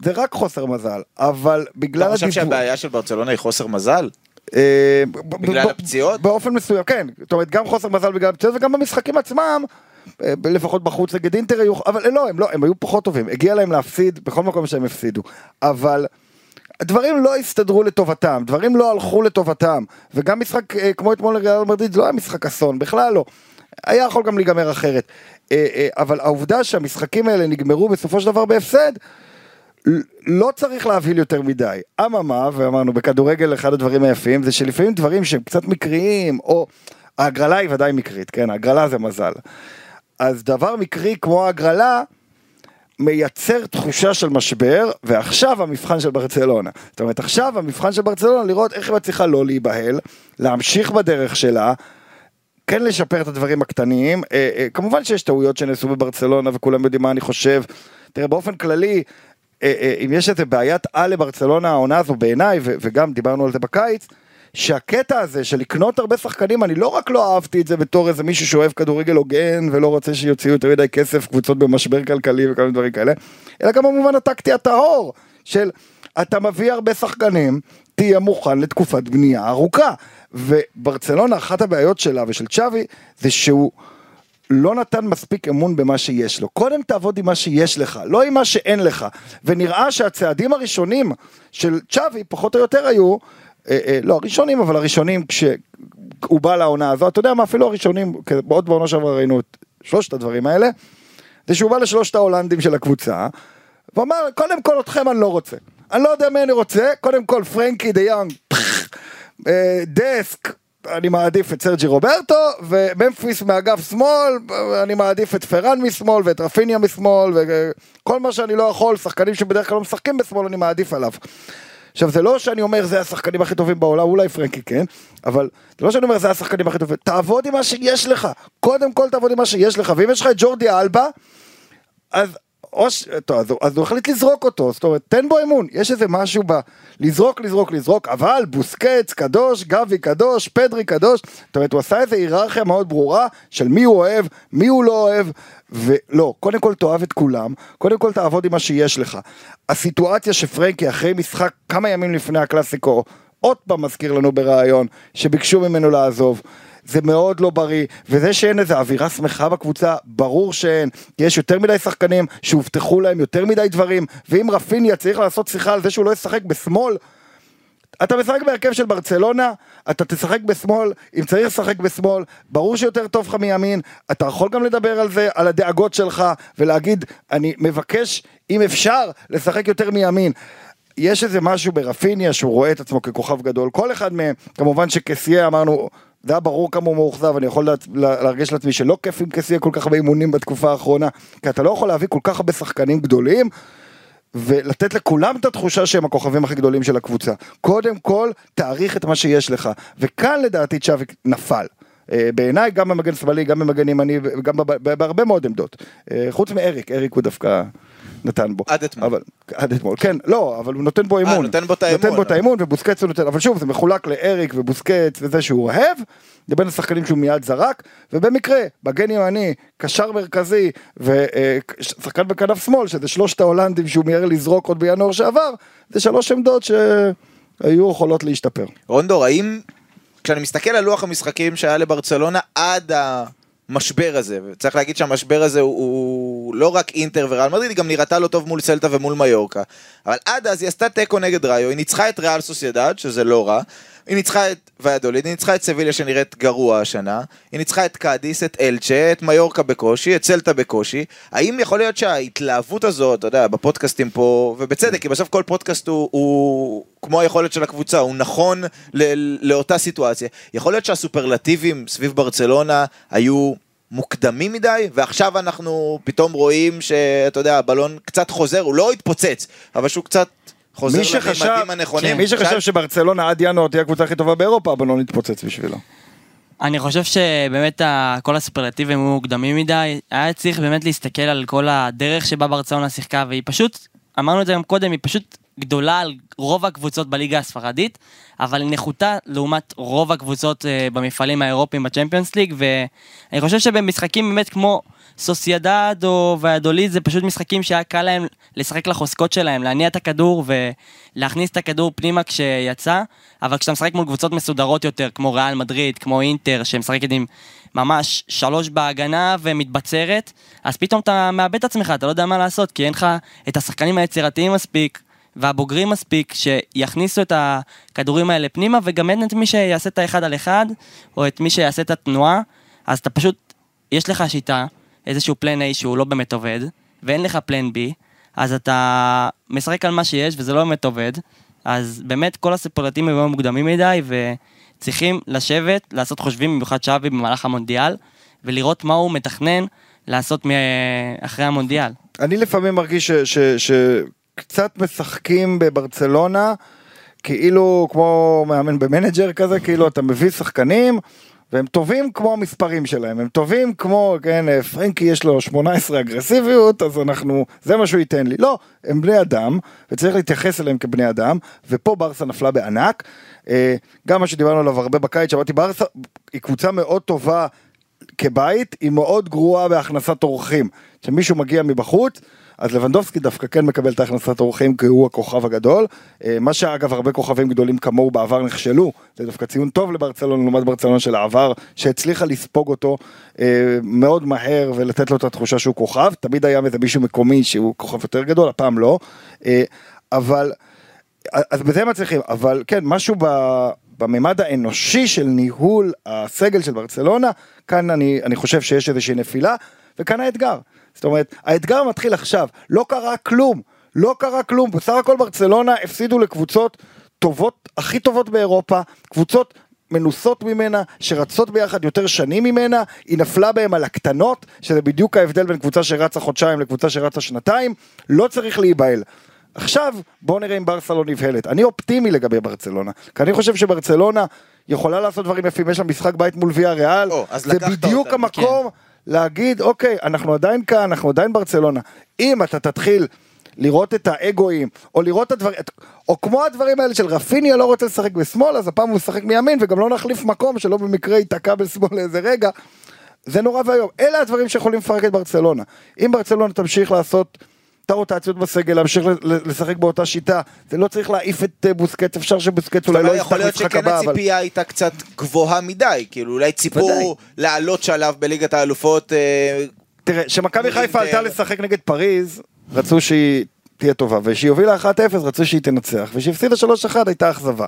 זה רק חוסר מזל, אבל בגלל אתה חושב הדיבור- שהבעיה של ברצלונה היא חוסר מזל? אה, בגלל הפציעות? באופן מסוים, כן. זאת אומרת, גם חוסר מזל בגלל הפציעות וגם במשחקים עצמם, אה, לפחות בחוץ נגד אינטר היו, אבל לא, הם לא, הם היו פחות טובים. הגיע להם להפסיד בכל מקום שהם הפסידו. אבל... דברים לא הסתדרו לטובתם, דברים לא הלכו לטובתם, וגם משחק אה, כמו אתמול לריאל מדריד לא היה משחק אסון, בכלל לא. היה יכול גם להיגמר אחרת. אה, אה, אבל העובדה שהמשחקים האלה נגמרו בסופו של דבר בהפסד, לא צריך להבהיל יותר מדי. אממה, ואמרנו בכדורגל אחד הדברים היפים זה שלפעמים דברים שהם קצת מקריים, או ההגרלה היא ודאי מקרית, כן, ההגרלה זה מזל. אז דבר מקרי כמו ההגרלה, מייצר תחושה של משבר, ועכשיו המבחן של ברצלונה. זאת אומרת, עכשיו המבחן של ברצלונה לראות איך היא מצליחה לא להיבהל, להמשיך בדרך שלה, כן לשפר את הדברים הקטנים. אה, אה, כמובן שיש טעויות שנעשו בברצלונה וכולם יודעים מה אני חושב. תראה, באופן כללי, אה, אה, אם יש איזה בעיית על לברצלונה העונה הזו בעיניי, וגם דיברנו על זה בקיץ, שהקטע הזה של לקנות הרבה שחקנים, אני לא רק לא אהבתי את זה בתור איזה מישהו שאוהב כדורגל הוגן ולא רוצה שיוציאו יותר מדי כסף, קבוצות במשבר כלכלי וכל מיני דברים כאלה, אלא גם במובן הטקטי הטהור של אתה מביא הרבה שחקנים, תהיה מוכן לתקופת בנייה ארוכה. וברצלונה, אחת הבעיות שלה ושל צ'אבי, זה שהוא לא נתן מספיק אמון במה שיש לו. קודם תעבוד עם מה שיש לך, לא עם מה שאין לך. ונראה שהצעדים הראשונים של צ'אבי, פחות או יותר היו, לא הראשונים, אבל הראשונים כשהוא בא לעונה הזו, אתה יודע מה, אפילו הראשונים, עוד בעונה שעברה ראינו את שלושת הדברים האלה, זה שהוא בא לשלושת ההולנדים של הקבוצה, ואמר, קודם כל אתכם אני לא רוצה. אני לא יודע מי אני רוצה, קודם כל פרנקי דה יונג, אה, דסט, אני מעדיף את סרג'י רוברטו, וממפיס מאגף שמאל, אני מעדיף את פראן משמאל ואת רפיניה משמאל, וכל מה שאני לא יכול, שחקנים שבדרך כלל לא משחקים בשמאל, אני מעדיף עליו. עכשיו זה לא שאני אומר זה השחקנים הכי טובים בעולם, אולי פרנקי כן, אבל זה לא שאני אומר זה השחקנים הכי טובים, תעבוד עם מה שיש לך, קודם כל תעבוד עם מה שיש לך, ואם יש לך את ג'ורדי אלבה, אז או ש... טוב, אז, אז הוא החליט לזרוק אותו, זאת אומרת, תן בו אמון, יש איזה משהו ב... לזרוק, לזרוק, לזרוק, אבל בוסקץ קדוש, גבי קדוש, פדרי קדוש, זאת אומרת, הוא עשה איזה היררכיה מאוד ברורה של מי הוא אוהב, מי הוא לא אוהב, ולא, קודם כל תאהב את כולם, קודם כל תעבוד עם מה שיש לך. הסיטואציה שפרנקי אחרי משחק כמה ימים לפני הקלאסיקו, עוד פעם מזכיר לנו בריאיון, שביקשו ממנו לעזוב. זה מאוד לא בריא, וזה שאין איזה אווירה שמחה בקבוצה, ברור שאין, יש יותר מדי שחקנים שהובטחו להם יותר מדי דברים, ואם רפיניה צריך לעשות שיחה על זה שהוא לא ישחק בשמאל, אתה משחק בהרכב של ברצלונה, אתה תשחק בשמאל, אם צריך לשחק בשמאל, ברור שיותר טוב לך מימין, אתה יכול גם לדבר על זה, על הדאגות שלך, ולהגיד, אני מבקש, אם אפשר, לשחק יותר מימין. יש איזה משהו ברפיניה שהוא רואה את עצמו ככוכב גדול, כל אחד מהם, כמובן שקסיה אמרנו, זה היה ברור כמה הוא מאוכזב, אני יכול לה, לה, להרגיש לעצמי שלא כיף עם קסיה כל כך הרבה אימונים בתקופה האחרונה, כי אתה לא יכול להביא כל כך הרבה שחקנים גדולים, ולתת לכולם את התחושה שהם הכוכבים הכי גדולים של הקבוצה. קודם כל, תעריך את מה שיש לך. וכאן לדעתי צ'אבי נפל. אה, בעיניי גם במגן שמאלי, גם במגן ימני, וגם בהרבה מאוד עמדות. אה, חוץ מאריק, אריק הוא דווקא נתן בו. עד אתמול. אבל, עד אתמול, כן, לא, אבל הוא נותן בו אימון. נותן בו את האמון, נותן בו את אבל- האימון, ובוסקץ הוא נותן, אבל שוב, זה מחולק לאריק ובוסקץ וזה שהוא אוהב, לבין השחקנים שהוא מיד זרק, ובמקרה, בגן ימני, קשר מרכזי, ושחקן בכנף שמאל, שזה שלושת ההולנדים שהוא מיהר לזרוק עוד בינואר שעבר, זה שלוש עמדות שהיו יכולות להשתפר. רונדור, האם כשאני מסתכל על לוח המשחקים שהיה לברצלונה עד המשבר הזה, וצריך להגיד שהמשבר הזה הוא, הוא לא רק אינטר וריאל מדריד, היא גם נראתה לא טוב מול סלטה ומול מיורקה. אבל עד אז היא עשתה תיקו נגד ראיו, היא ניצחה את ריאל סוסיידד, שזה לא רע, היא ניצחה את ויאדוליד, היא ניצחה את סביליה שנראית גרוע השנה, היא ניצחה את קאדיס, את אלצ'ה, את מיורקה בקושי, את סלטה בקושי. האם יכול להיות שההתלהבות הזאת, אתה יודע, בפודקאסטים פה, ובצדק, כי בסוף כל פודקאסט הוא, הוא כמו היכולת של הקבוצה, הוא נכון ל- לאותה סיטואציה. יכול להיות שהסופרלטיבים סביב ברצלונה היו מוקדמים מדי, ועכשיו אנחנו פתאום רואים שאתה יודע, הבלון קצת חוזר, הוא לא התפוצץ, אבל שהוא קצת חוזר מי שחשב, לממדים הנכונים. כן, מי שחשב שאל- שברצלונה עד ינואר תהיה הקבוצה הכי טובה באירופה, אבל לא נתפוצץ בשבילו. אני חושב שבאמת כל הסופרלטיבים היו מוקדמים מדי, היה צריך באמת להסתכל על כל הדרך שבה ברצלונה שיחקה, והיא פשוט, אמרנו את זה גם קודם, היא פשוט גדולה על רוב הקבוצות בליגה הספרדית, אבל היא נחותה לעומת רוב הקבוצות אה, במפעלים האירופיים בצ'מפיונס ליג, ואני חושב שבמשחקים באמת כמו סוסיידד או ויאדוליד, זה פשוט משחקים שהיה קל להם לשחק לחוזקות שלהם, להניע את הכדור ולהכניס את הכדור פנימה כשיצא, אבל כשאתה משחק מול קבוצות מסודרות יותר, כמו ריאל מדריד, כמו אינטר, שמשחקת עם ממש שלוש בהגנה ומתבצרת, אז פתאום אתה מאבד את עצמך, אתה לא יודע מה לעשות, כי אין לך את השחקנים היצירתיים מספיק. והבוגרים מספיק שיכניסו את הכדורים האלה פנימה וגם אין את מי שיעשה את האחד על אחד או את מי שיעשה את התנועה אז אתה פשוט, יש לך שיטה, איזשהו פלן A שהוא לא באמת עובד ואין לך פלן B אז אתה משחק על מה שיש וזה לא באמת עובד אז באמת כל הספורטים היו מוקדמים מדי וצריכים לשבת, לעשות חושבים במיוחד שווי במהלך המונדיאל ולראות מה הוא מתכנן לעשות אחרי המונדיאל. אני לפעמים מרגיש ש- ש- שקצת משחקים בברצלונה, כאילו כמו מאמן במנג'ר כזה, כאילו אתה מביא שחקנים. והם טובים כמו המספרים שלהם, הם טובים כמו, כן, פרנקי יש לו 18 אגרסיביות, אז אנחנו, זה מה שהוא ייתן לי. לא, הם בני אדם, וצריך להתייחס אליהם כבני אדם, ופה ברסה נפלה בענק. אה, גם מה שדיברנו עליו הרבה בקיץ, שאמרתי, ברסה היא קבוצה מאוד טובה כבית, היא מאוד גרועה בהכנסת אורחים. כשמישהו מגיע מבחוץ, אז לבנדובסקי דווקא כן מקבל את הכנסת אורחים כי הוא הכוכב הגדול. אה, מה שאגב הרבה כוכבים גדולים כמוהו בעבר נכשלו, זה דווקא ציון טוב לברצלונה לעומת ברצלונה של העבר, שהצליחה לספוג אותו אה, מאוד מהר ולתת לו את התחושה שהוא כוכב, תמיד היה איזה מישהו מקומי שהוא כוכב יותר גדול, הפעם לא. אה, אבל, אז בזה מצליחים, אבל כן, משהו ב... בממד האנושי של ניהול הסגל של ברצלונה, כאן אני, אני חושב שיש איזושהי נפילה, וכאן האתגר. זאת אומרת, האתגר מתחיל עכשיו, לא קרה כלום, לא קרה כלום, בסך הכל ברצלונה הפסידו לקבוצות טובות, הכי טובות באירופה, קבוצות מנוסות ממנה, שרצות ביחד יותר שנים ממנה, היא נפלה בהם על הקטנות, שזה בדיוק ההבדל בין קבוצה שרצה חודשיים לקבוצה שרצה שנתיים, לא צריך להיבהל. עכשיו בואו נראה אם ברסה לא נבהלת. אני אופטימי לגבי ברצלונה, כי אני חושב שברצלונה יכולה לעשות דברים יפים, יש לה משחק בית מול ויה ריאל, או, זה בדיוק אותם, המקום להגיד אוקיי, אנחנו עדיין כאן, אנחנו עדיין ברצלונה. אם אתה תתחיל לראות את האגואים, או לראות את הדברים, או כמו הדברים האלה של רפיניה לא רוצה לשחק בשמאל, אז הפעם הוא משחק מימין, וגם לא נחליף מקום שלא במקרה ייתקע בשמאל לאיזה רגע. זה נורא ואיום. אלה הדברים שיכולים לפרק את ברצלונה. אם ברצלונה תמשיך לעשות, עשתה רוטציות בסגל, להמשיך לשחק באותה שיטה. זה לא צריך להעיף את אה, בוסקט, אפשר שבוסקט אולי לא אבל יפתח יכול להיות משחק שכן הבא, אבל... הציפייה הייתה קצת גבוהה מדי, כאילו אולי ציפו. לעלות שלב בליגת האלופות, אה, תראה, כשמכבי חיפה עלתה אה, לשחק נגד פריז, רצו שהיא תהיה טובה, וכשהיא הובילה 1-0 רצו שהיא תנצח, וכשהיא הפסידה 3-1 הייתה אכזבה.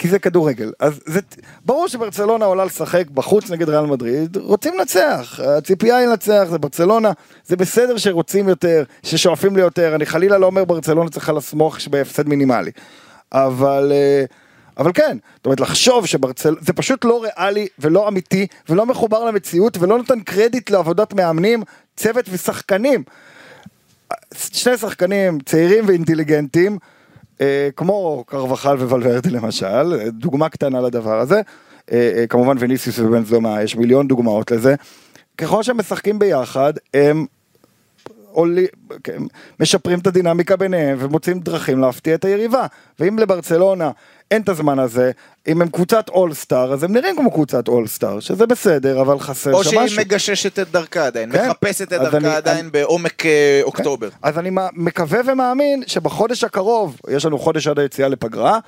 כי זה כדורגל. אז זה, ברור שברצלונה עולה לשחק בחוץ נגד ריאל מדריד, רוצים לנצח, הציפייה היא לנצח, זה ברצלונה, זה בסדר שרוצים יותר, ששואפים ליותר, אני חלילה לא אומר ברצלונה צריכה לסמוך בהפסד מינימלי. אבל... אה, אבל כן, זאת אומרת לחשוב שברצל... זה פשוט לא ריאלי ולא אמיתי ולא מחובר למציאות ולא נותן קרדיט לעבודת מאמנים, צוות ושחקנים. שני שחקנים צעירים ואינטליגנטים, כמו קרבחל וולברטי למשל, אה, דוגמה קטנה לדבר הזה, אה, אה, כמובן וניסיוס ובן זומה, יש מיליון דוגמאות לזה. ככל שהם משחקים ביחד, הם עולים, כן, משפרים את הדינמיקה ביניהם ומוצאים דרכים להפתיע את היריבה. ואם לברצלונה אין את הזמן הזה, אם הם קבוצת אולסטאר, אז הם נראים כמו קבוצת אולסטאר, שזה בסדר, אבל חסר או שם שהיא משהו. מגששת את דרכה עדיין, כן. מחפשת את דרכה אני- עדיין אני- בעומק אה, אוקטובר. אז אני מקווה ומאמין שבחודש הקרוב, יש לנו חודש עד היציאה לפגרה,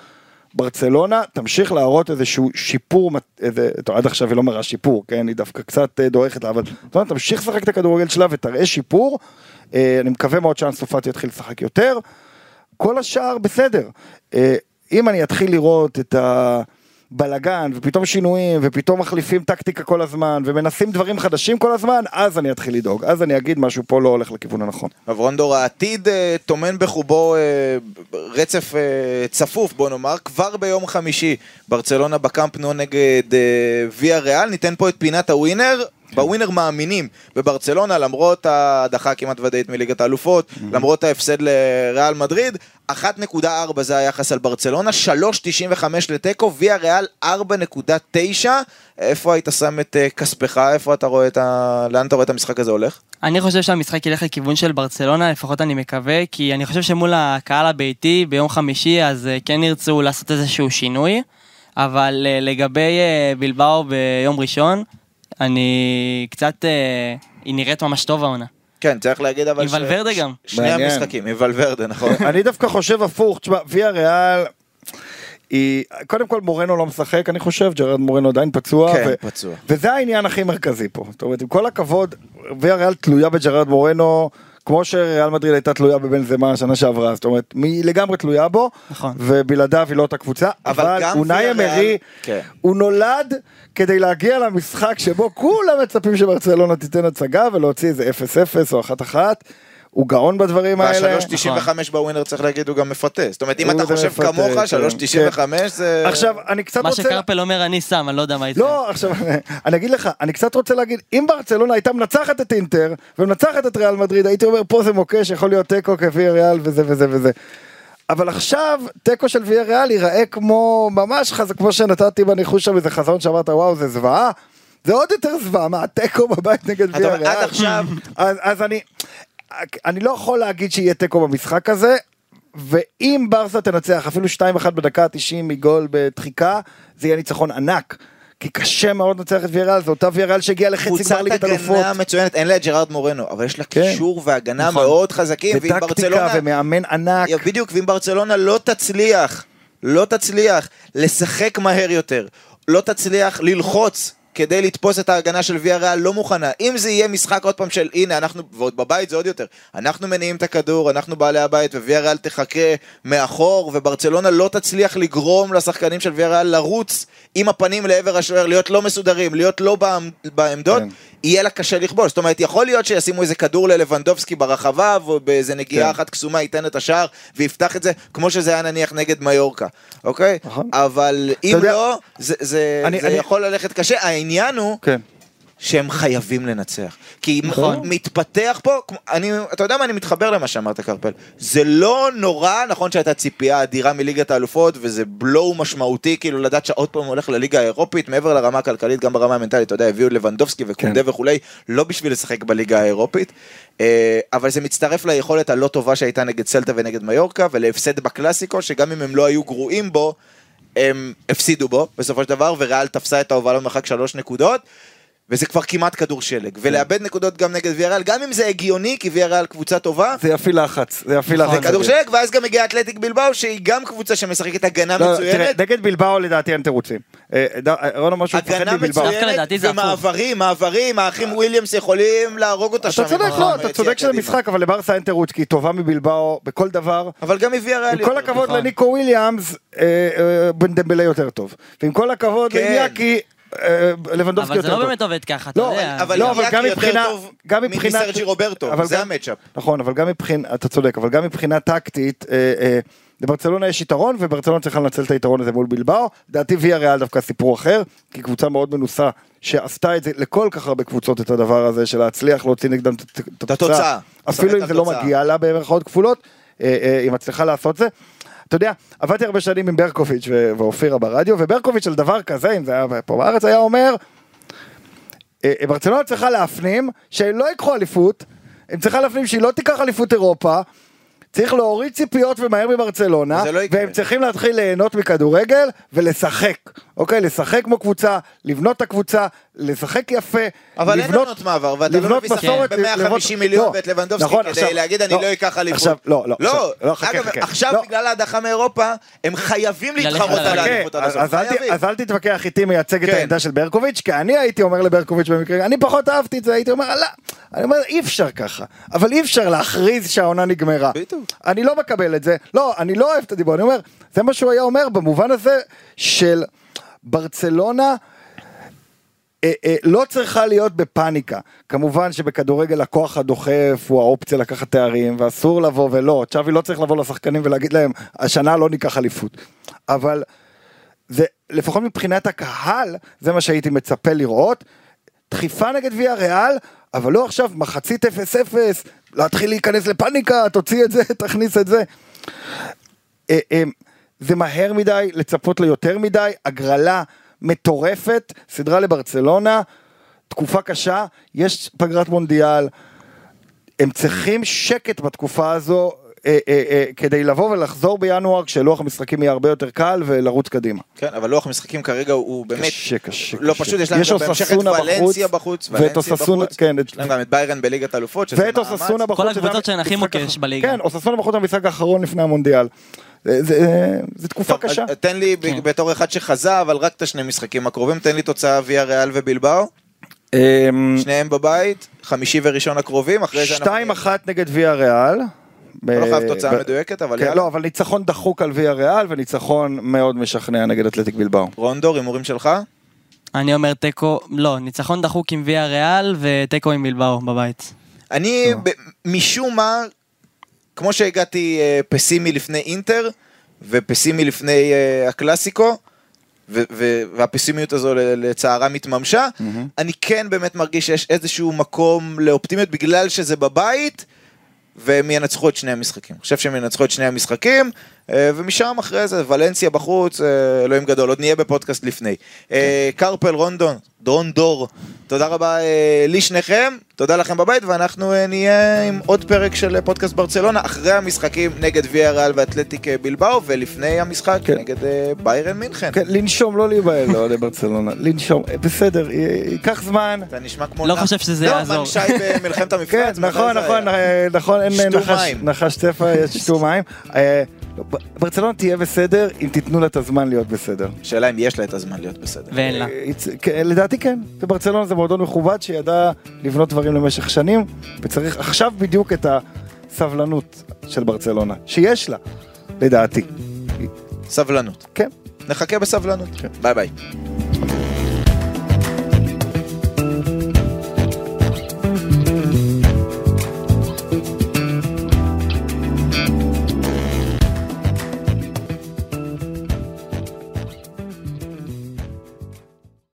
ברצלונה תמשיך להראות איזשהו שיפור, איזה, טוב, עד עכשיו היא לא מראה שיפור, כן, היא דווקא קצת אה, דועכת לה, אבל אומרת, תמשיך לשחק את הכדורגל שלה ותראה שיפור, אה, אני מקווה מאוד שאנסו פאטי יתחיל לשחק יותר, כל השאר בסדר. אם אני אתחיל לראות את הבלגן, ופתאום שינויים, ופתאום מחליפים טקטיקה כל הזמן, ומנסים דברים חדשים כל הזמן, אז אני אתחיל לדאוג, אז אני אגיד משהו פה לא הולך לכיוון הנכון. אברונדור, העתיד אה, טומן בחובו אה, רצף אה, צפוף, בוא נאמר, כבר ביום חמישי, ברצלונה בקאמפ נו נגד ויה ריאל, ניתן פה את פינת הווינר. בווינר מאמינים בברצלונה למרות ההדחה הכמעט ודאית מליגת האלופות, למרות ההפסד לריאל מדריד, 1.4 זה היחס על ברצלונה, 3.95 לתיקו, ויה ריאל 4.9, איפה היית שם את אה, כספך, איפה אתה רואה את ה... לאן אתה רואה את המשחק הזה הולך? אני חושב שהמשחק ילך לכיוון של ברצלונה, לפחות אני מקווה, כי אני חושב שמול הקהל הביתי ביום חמישי, אז אה, כן ירצו לעשות איזשהו שינוי, אבל אה, לגבי בילבאו ביום ראשון, אני קצת, אה, היא נראית ממש טוב העונה. כן, צריך להגיד אבל... עם ש- ולוורדה ש- גם. שני מעניין. המשחקים, עם ולוורדה, נכון. אני דווקא חושב הפוך, תשמע, ויה ריאל, היא, קודם כל מורנו לא משחק, אני חושב, ג'רד מורנו עדיין פצוע, כן, ו- פצוע. וזה העניין הכי מרכזי פה, זאת אומרת, עם כל הכבוד, ויה ריאל תלויה בג'רד מורנו, כמו שריאל מדריד הייתה תלויה בבנזמה השנה שעברה, זאת אומרת, היא לגמרי תלויה בו, נכון. ובלעדיו היא לא אותה קבוצה, אבל אונאי אמרי, כן. הוא נולד כדי להגיע למשחק שבו כולם מצפים שברצלונה תיתן הצגה ולהוציא איזה 0-0 או 1-1, הוא גאון בדברים האלה. וה-3.95 בווינר צריך להגיד הוא גם מפתה. זאת אומרת, אם אתה חושב מפתה, כמוך, כן. 3.95 זה... עכשיו, אני קצת מה רוצה... שקרפל אומר אני שם, אני לא יודע מה יצא. לא, עכשיו, אני אגיד לך, אני קצת רוצה להגיד, אם ברצלונה הייתה מנצחת את אינטר, ומנצחת את ריאל מדריד, הייתי אומר, פה זה מוקש, יכול להיות תיקו כוויה ריאל וזה וזה וזה. אבל עכשיו, תיקו של ויה ריאל ייראה כמו, ממש חזק, כמו שנתתי בניחוש שם איזה חזון שאמרת, וואו, זה זוועה. זה עוד יותר זוועה, מה, תיקו בבית נגד ויה ריאל. עד עכשיו- אז, אז אני, אני לא יכול להגיד שיהיה תיקו במשחק הזה, ואם ברסה תנצח אפילו 2-1 בדקה ה-90 מגול בדחיקה, זה יהיה ניצחון ענק. כי קשה מאוד לנצח את ויארל, זו אותה ויארל שהגיעה לחצי קבוצת גמר ליגת אלופות. הגנה מצוינת, אין לה את ג'רארד מורנו, אבל יש לה כן. קישור והגנה נכון. מאוד חזקים, ואם וטקטיקה ברצלונה... ומאמן ענק. בדיוק, ואם ברצלונה לא תצליח, לא תצליח לשחק מהר יותר, לא תצליח ללחוץ כדי לתפוס את ההגנה של ויה ריאל לא מוכנה. אם זה יהיה משחק עוד פעם של הנה אנחנו, ועוד בבית זה עוד יותר, אנחנו מניעים את הכדור, אנחנו בעלי הבית וויה ריאל תחכה מאחור וברצלונה לא תצליח לגרום לשחקנים של ויה ריאל לרוץ עם הפנים לעבר השוער, להיות לא מסודרים, להיות לא בעמ- בעמדות, כן. יהיה לה קשה לכבוש. זאת אומרת, יכול להיות שישימו איזה כדור ללבנדובסקי ברחבה, ובאיזה נגיעה כן. אחת קסומה ייתן את השער, ויפתח את זה, כמו שזה היה נניח נגד מיורקה, אוקיי? נכון. אבל אם יודע- לא, זה, זה, אני- זה אני- יכול ללכת קשה. העניין הוא כן. שהם חייבים לנצח. כי נכון. מתפתח פה, אני, אתה יודע מה, אני מתחבר למה שאמרת קרפל. זה לא נורא, נכון שהייתה ציפייה אדירה מליגת האלופות, וזה בלואו משמעותי, כאילו לדעת שעוד פעם הוא הולך לליגה האירופית, מעבר לרמה הכלכלית, גם ברמה המנטלית, אתה יודע, הביאו לבנדובסקי וקונדה כן. וכולי, לא בשביל לשחק בליגה האירופית, אה, אבל זה מצטרף ליכולת הלא טובה שהייתה נגד סלטה ונגד מיורקה, ולהפסד בקלאסיקו, שגם אם הם לא היו גרועים בו, הם הפסידו בו בסופו של דבר, וריאל תפסה את ההובלה במרחק שלוש נקודות. וזה כבר כמעט כדור שלג, ולאבד נקודות גם נגד ויאריאל, גם אם זה הגיוני, כי ויאריאל קבוצה טובה, זה יפעיל לחץ, זה יפעיל לחץ. זה כדור שלג, ואז גם מגיע אתלטיק בלבאו, שהיא גם קבוצה שמשחקת הגנה לא, תראה, מצוינת, נגד בלבאו לדעתי אין תירוצים. אה, אה, רון אמר שהוא מפחד הגנה מבלבאו. דווקא מצוינת. ומעברים, מעברים, האחים וויליאמס יכולים להרוג אותה שם. אתה צודק, לא, אתה צודק שזה. משחק, אבל לברסה אין תירוץ, כי היא טובה מבילבאו בכל דבר. אבל גם מוויאריאל. עם כל יותר. הכבוד נכון. לניקו וויליאמס, אה, יותר טוב. ועם כל הכבוד כן. אה, לבנדובסקי אבל זה יותר לא טוב. באמת עובד ככה, אתה לא, יודע. אבל לא, אבל גם יותר מבחינה, טוב מסרג'י רוברטו, זה ה matchup. נכון, אבל גם מבחינת, אתה צודק, אבל גם מבחינה טקטית, אה, אה, לברצלונה יש יתרון, וברצלונה צריכה לנצל את היתרון הזה מול בילבאו. לדעתי ויה ריאל דווקא סיפור אחר, כי קבוצה מאוד מנוסה, שעשתה את זה לכל כך הרבה קבוצות את הדבר הזה, של להצליח להוציא נגדם את- התוצאה. אפילו אם זה לא. מגיע לה במרכאות כפולות, היא מצליחה לעשות זה. אתה יודע, עבדתי הרבה שנים עם ברקוביץ' ואופירה ברדיו, וברקוביץ' על דבר כזה, אם זה היה פה בארץ, היה אומר, אה, אה, ברצלונה צריכה להפנים שהם לא ייקחו אליפות, הם צריכה להפנים שהיא לא תיקח אליפות אירופה, צריך להוריד ציפיות ומהר מברצלונה, לא יקרה. והם צריכים להתחיל ליהנות מכדורגל ולשחק, אוקיי? לשחק כמו קבוצה, לבנות את הקבוצה, לשחק יפה, אבל אין לבנות- עונות מעבר, ואתה לא מביא שחקן מסורת, ב-150 לבנות- מיליון לא, ואת לבנדובסקי נכון, כדי עכשיו- להגיד אני לא אקח אליפות. עכשיו, לא, לא, לא, לא, חכה, אגב, חכה. עכשיו לא. בגלל ההדחה מאירופה, הם חייבים להתחרות על. האליפות חכה, הזאת, אז אל ת- חייבים. אז אל תתווכח איתי מייצג את כן. העמדה של ברקוביץ', כי אני הייתי אומר לברקוביץ' במקרה, אני פחות אהבתי את זה, הייתי אומר, לא, אני אומר, אי אפשר ככה, אבל אי אפשר להכריז שהעונה נגמרה. בדיוק. אני לא מקבל את זה, לא, אני לא אוהב את הדיבור, אני אומר, זה מה שהוא היה אומר במובן הזה של ברצלונה. אה, אה, לא צריכה להיות בפאניקה. כמובן שבכדורגל הכוח הדוחף הוא האופציה לקחת תארים, ואסור לבוא ולא, צ'אבי לא צריך לבוא לשחקנים ולהגיד להם, השנה לא ניקח אליפות. אבל זה, לפחות מבחינת הקהל, זה מה שהייתי מצפה לראות. דחיפה נגד ויה ריאל, אבל לא עכשיו מחצית 0-0, להתחיל להיכנס לפאניקה, תוציא את זה, תכניס את זה. אה, אה, זה מהר מדי, לצפות ליותר מדי, הגרלה מטורפת, סדרה לברצלונה, תקופה קשה, יש פגרת מונדיאל, הם צריכים שקט בתקופה הזו. אה, אה, אה, כדי לבוא ולחזור בינואר כשלוח המשחקים יהיה הרבה יותר קל ולרוץ קדימה. כן, אבל לוח המשחקים כרגע הוא באמת... קשה, קשה, לא קשה. פשוט, יש להם גם בהמשך את ולנסיה בחוץ, בחוץ, ואת אוססונה. כן, יש להם גם את ביירן בליגת האלופות, שזה ואת אוססונה בחוץ. כל הקבוצות שאין הכי המשחק מוקש בליגה. כן, אוססונה בחוץ במשחק האחרון לפני המונדיאל. זה- תקופה טוב, קשה. תן לי כן. בתור אחד שחזה, אבל רק את השני משחקים הקרובים, תן לי תוצאה ויה ריאל ובלבאו, אמ, שניהם בבית, חמישי וראשון הקרובים, אחרי זה אנחנו... שתיים אחת נגד ויה ריאל. אתה לא ב- חייב תוצאה ב- מדויקת, אבל כן, יאללה. לא, אבל ניצחון דחוק על ויה ריאל וניצחון מאוד משכנע נגד אתלטיק בלבאו. רונדור, הימורים שלך? אני אומר תיקו, לא, ניצחון דחוק עם ויה ריאל ותיקו עם בלבאו בבית. אני ב- משום מה, כמו שהגעתי אה, פסימי לפני אינטר, ופסימי לפני אה, הקלאסיקו, ו- ו- והפסימיות הזו ל- לצערם התממשה, אני כן באמת מרגיש שיש איזשהו מקום לאופטימיות בגלל שזה בבית, והם ינצחו את שני המשחקים. אני חושב שהם ינצחו את שני המשחקים, ומשם אחרי זה, ולנסיה בחוץ, אה, אלוהים גדול, עוד נהיה בפודקאסט לפני. אה, קרפל, רונדון, דרון דור, תודה רבה אה, לשניכם, תודה לכם בבית, ואנחנו אה, נהיה עם עוד פרק של אה, פודקאסט ברצלונה, אחרי המשחקים נגד ויה ריאל ואתלטיק אה, בלבאו, ולפני המשחק כן. נגד אה, ביירן מינכן. כן, לנשום, לא להיבהל לאוהדי ברצלונה. לנשום, אה, בסדר, ייקח זמן. אתה נשמע כמו... לא חושב שזה לא, יעזור. שי במלחמת המפרץ. כן, נכון, נכון? אה, נכון, אין שתו נחש, מים. נחש צפה, יש שתו מים. לא, ברצלונה תהיה בסדר אם תיתנו לה את הזמן להיות בסדר. השאלה אם יש לה את הזמן להיות בסדר. ואין לה. אה, כן, לדעתי כן, וברצלונה זה מועדון מכובד שידע לבנות דברים למשך שנים, וצריך עכשיו בדיוק את הסבלנות של ברצלונה, שיש לה, לדעתי. סבלנות. כן. נחכה בסבלנות. ביי ביי.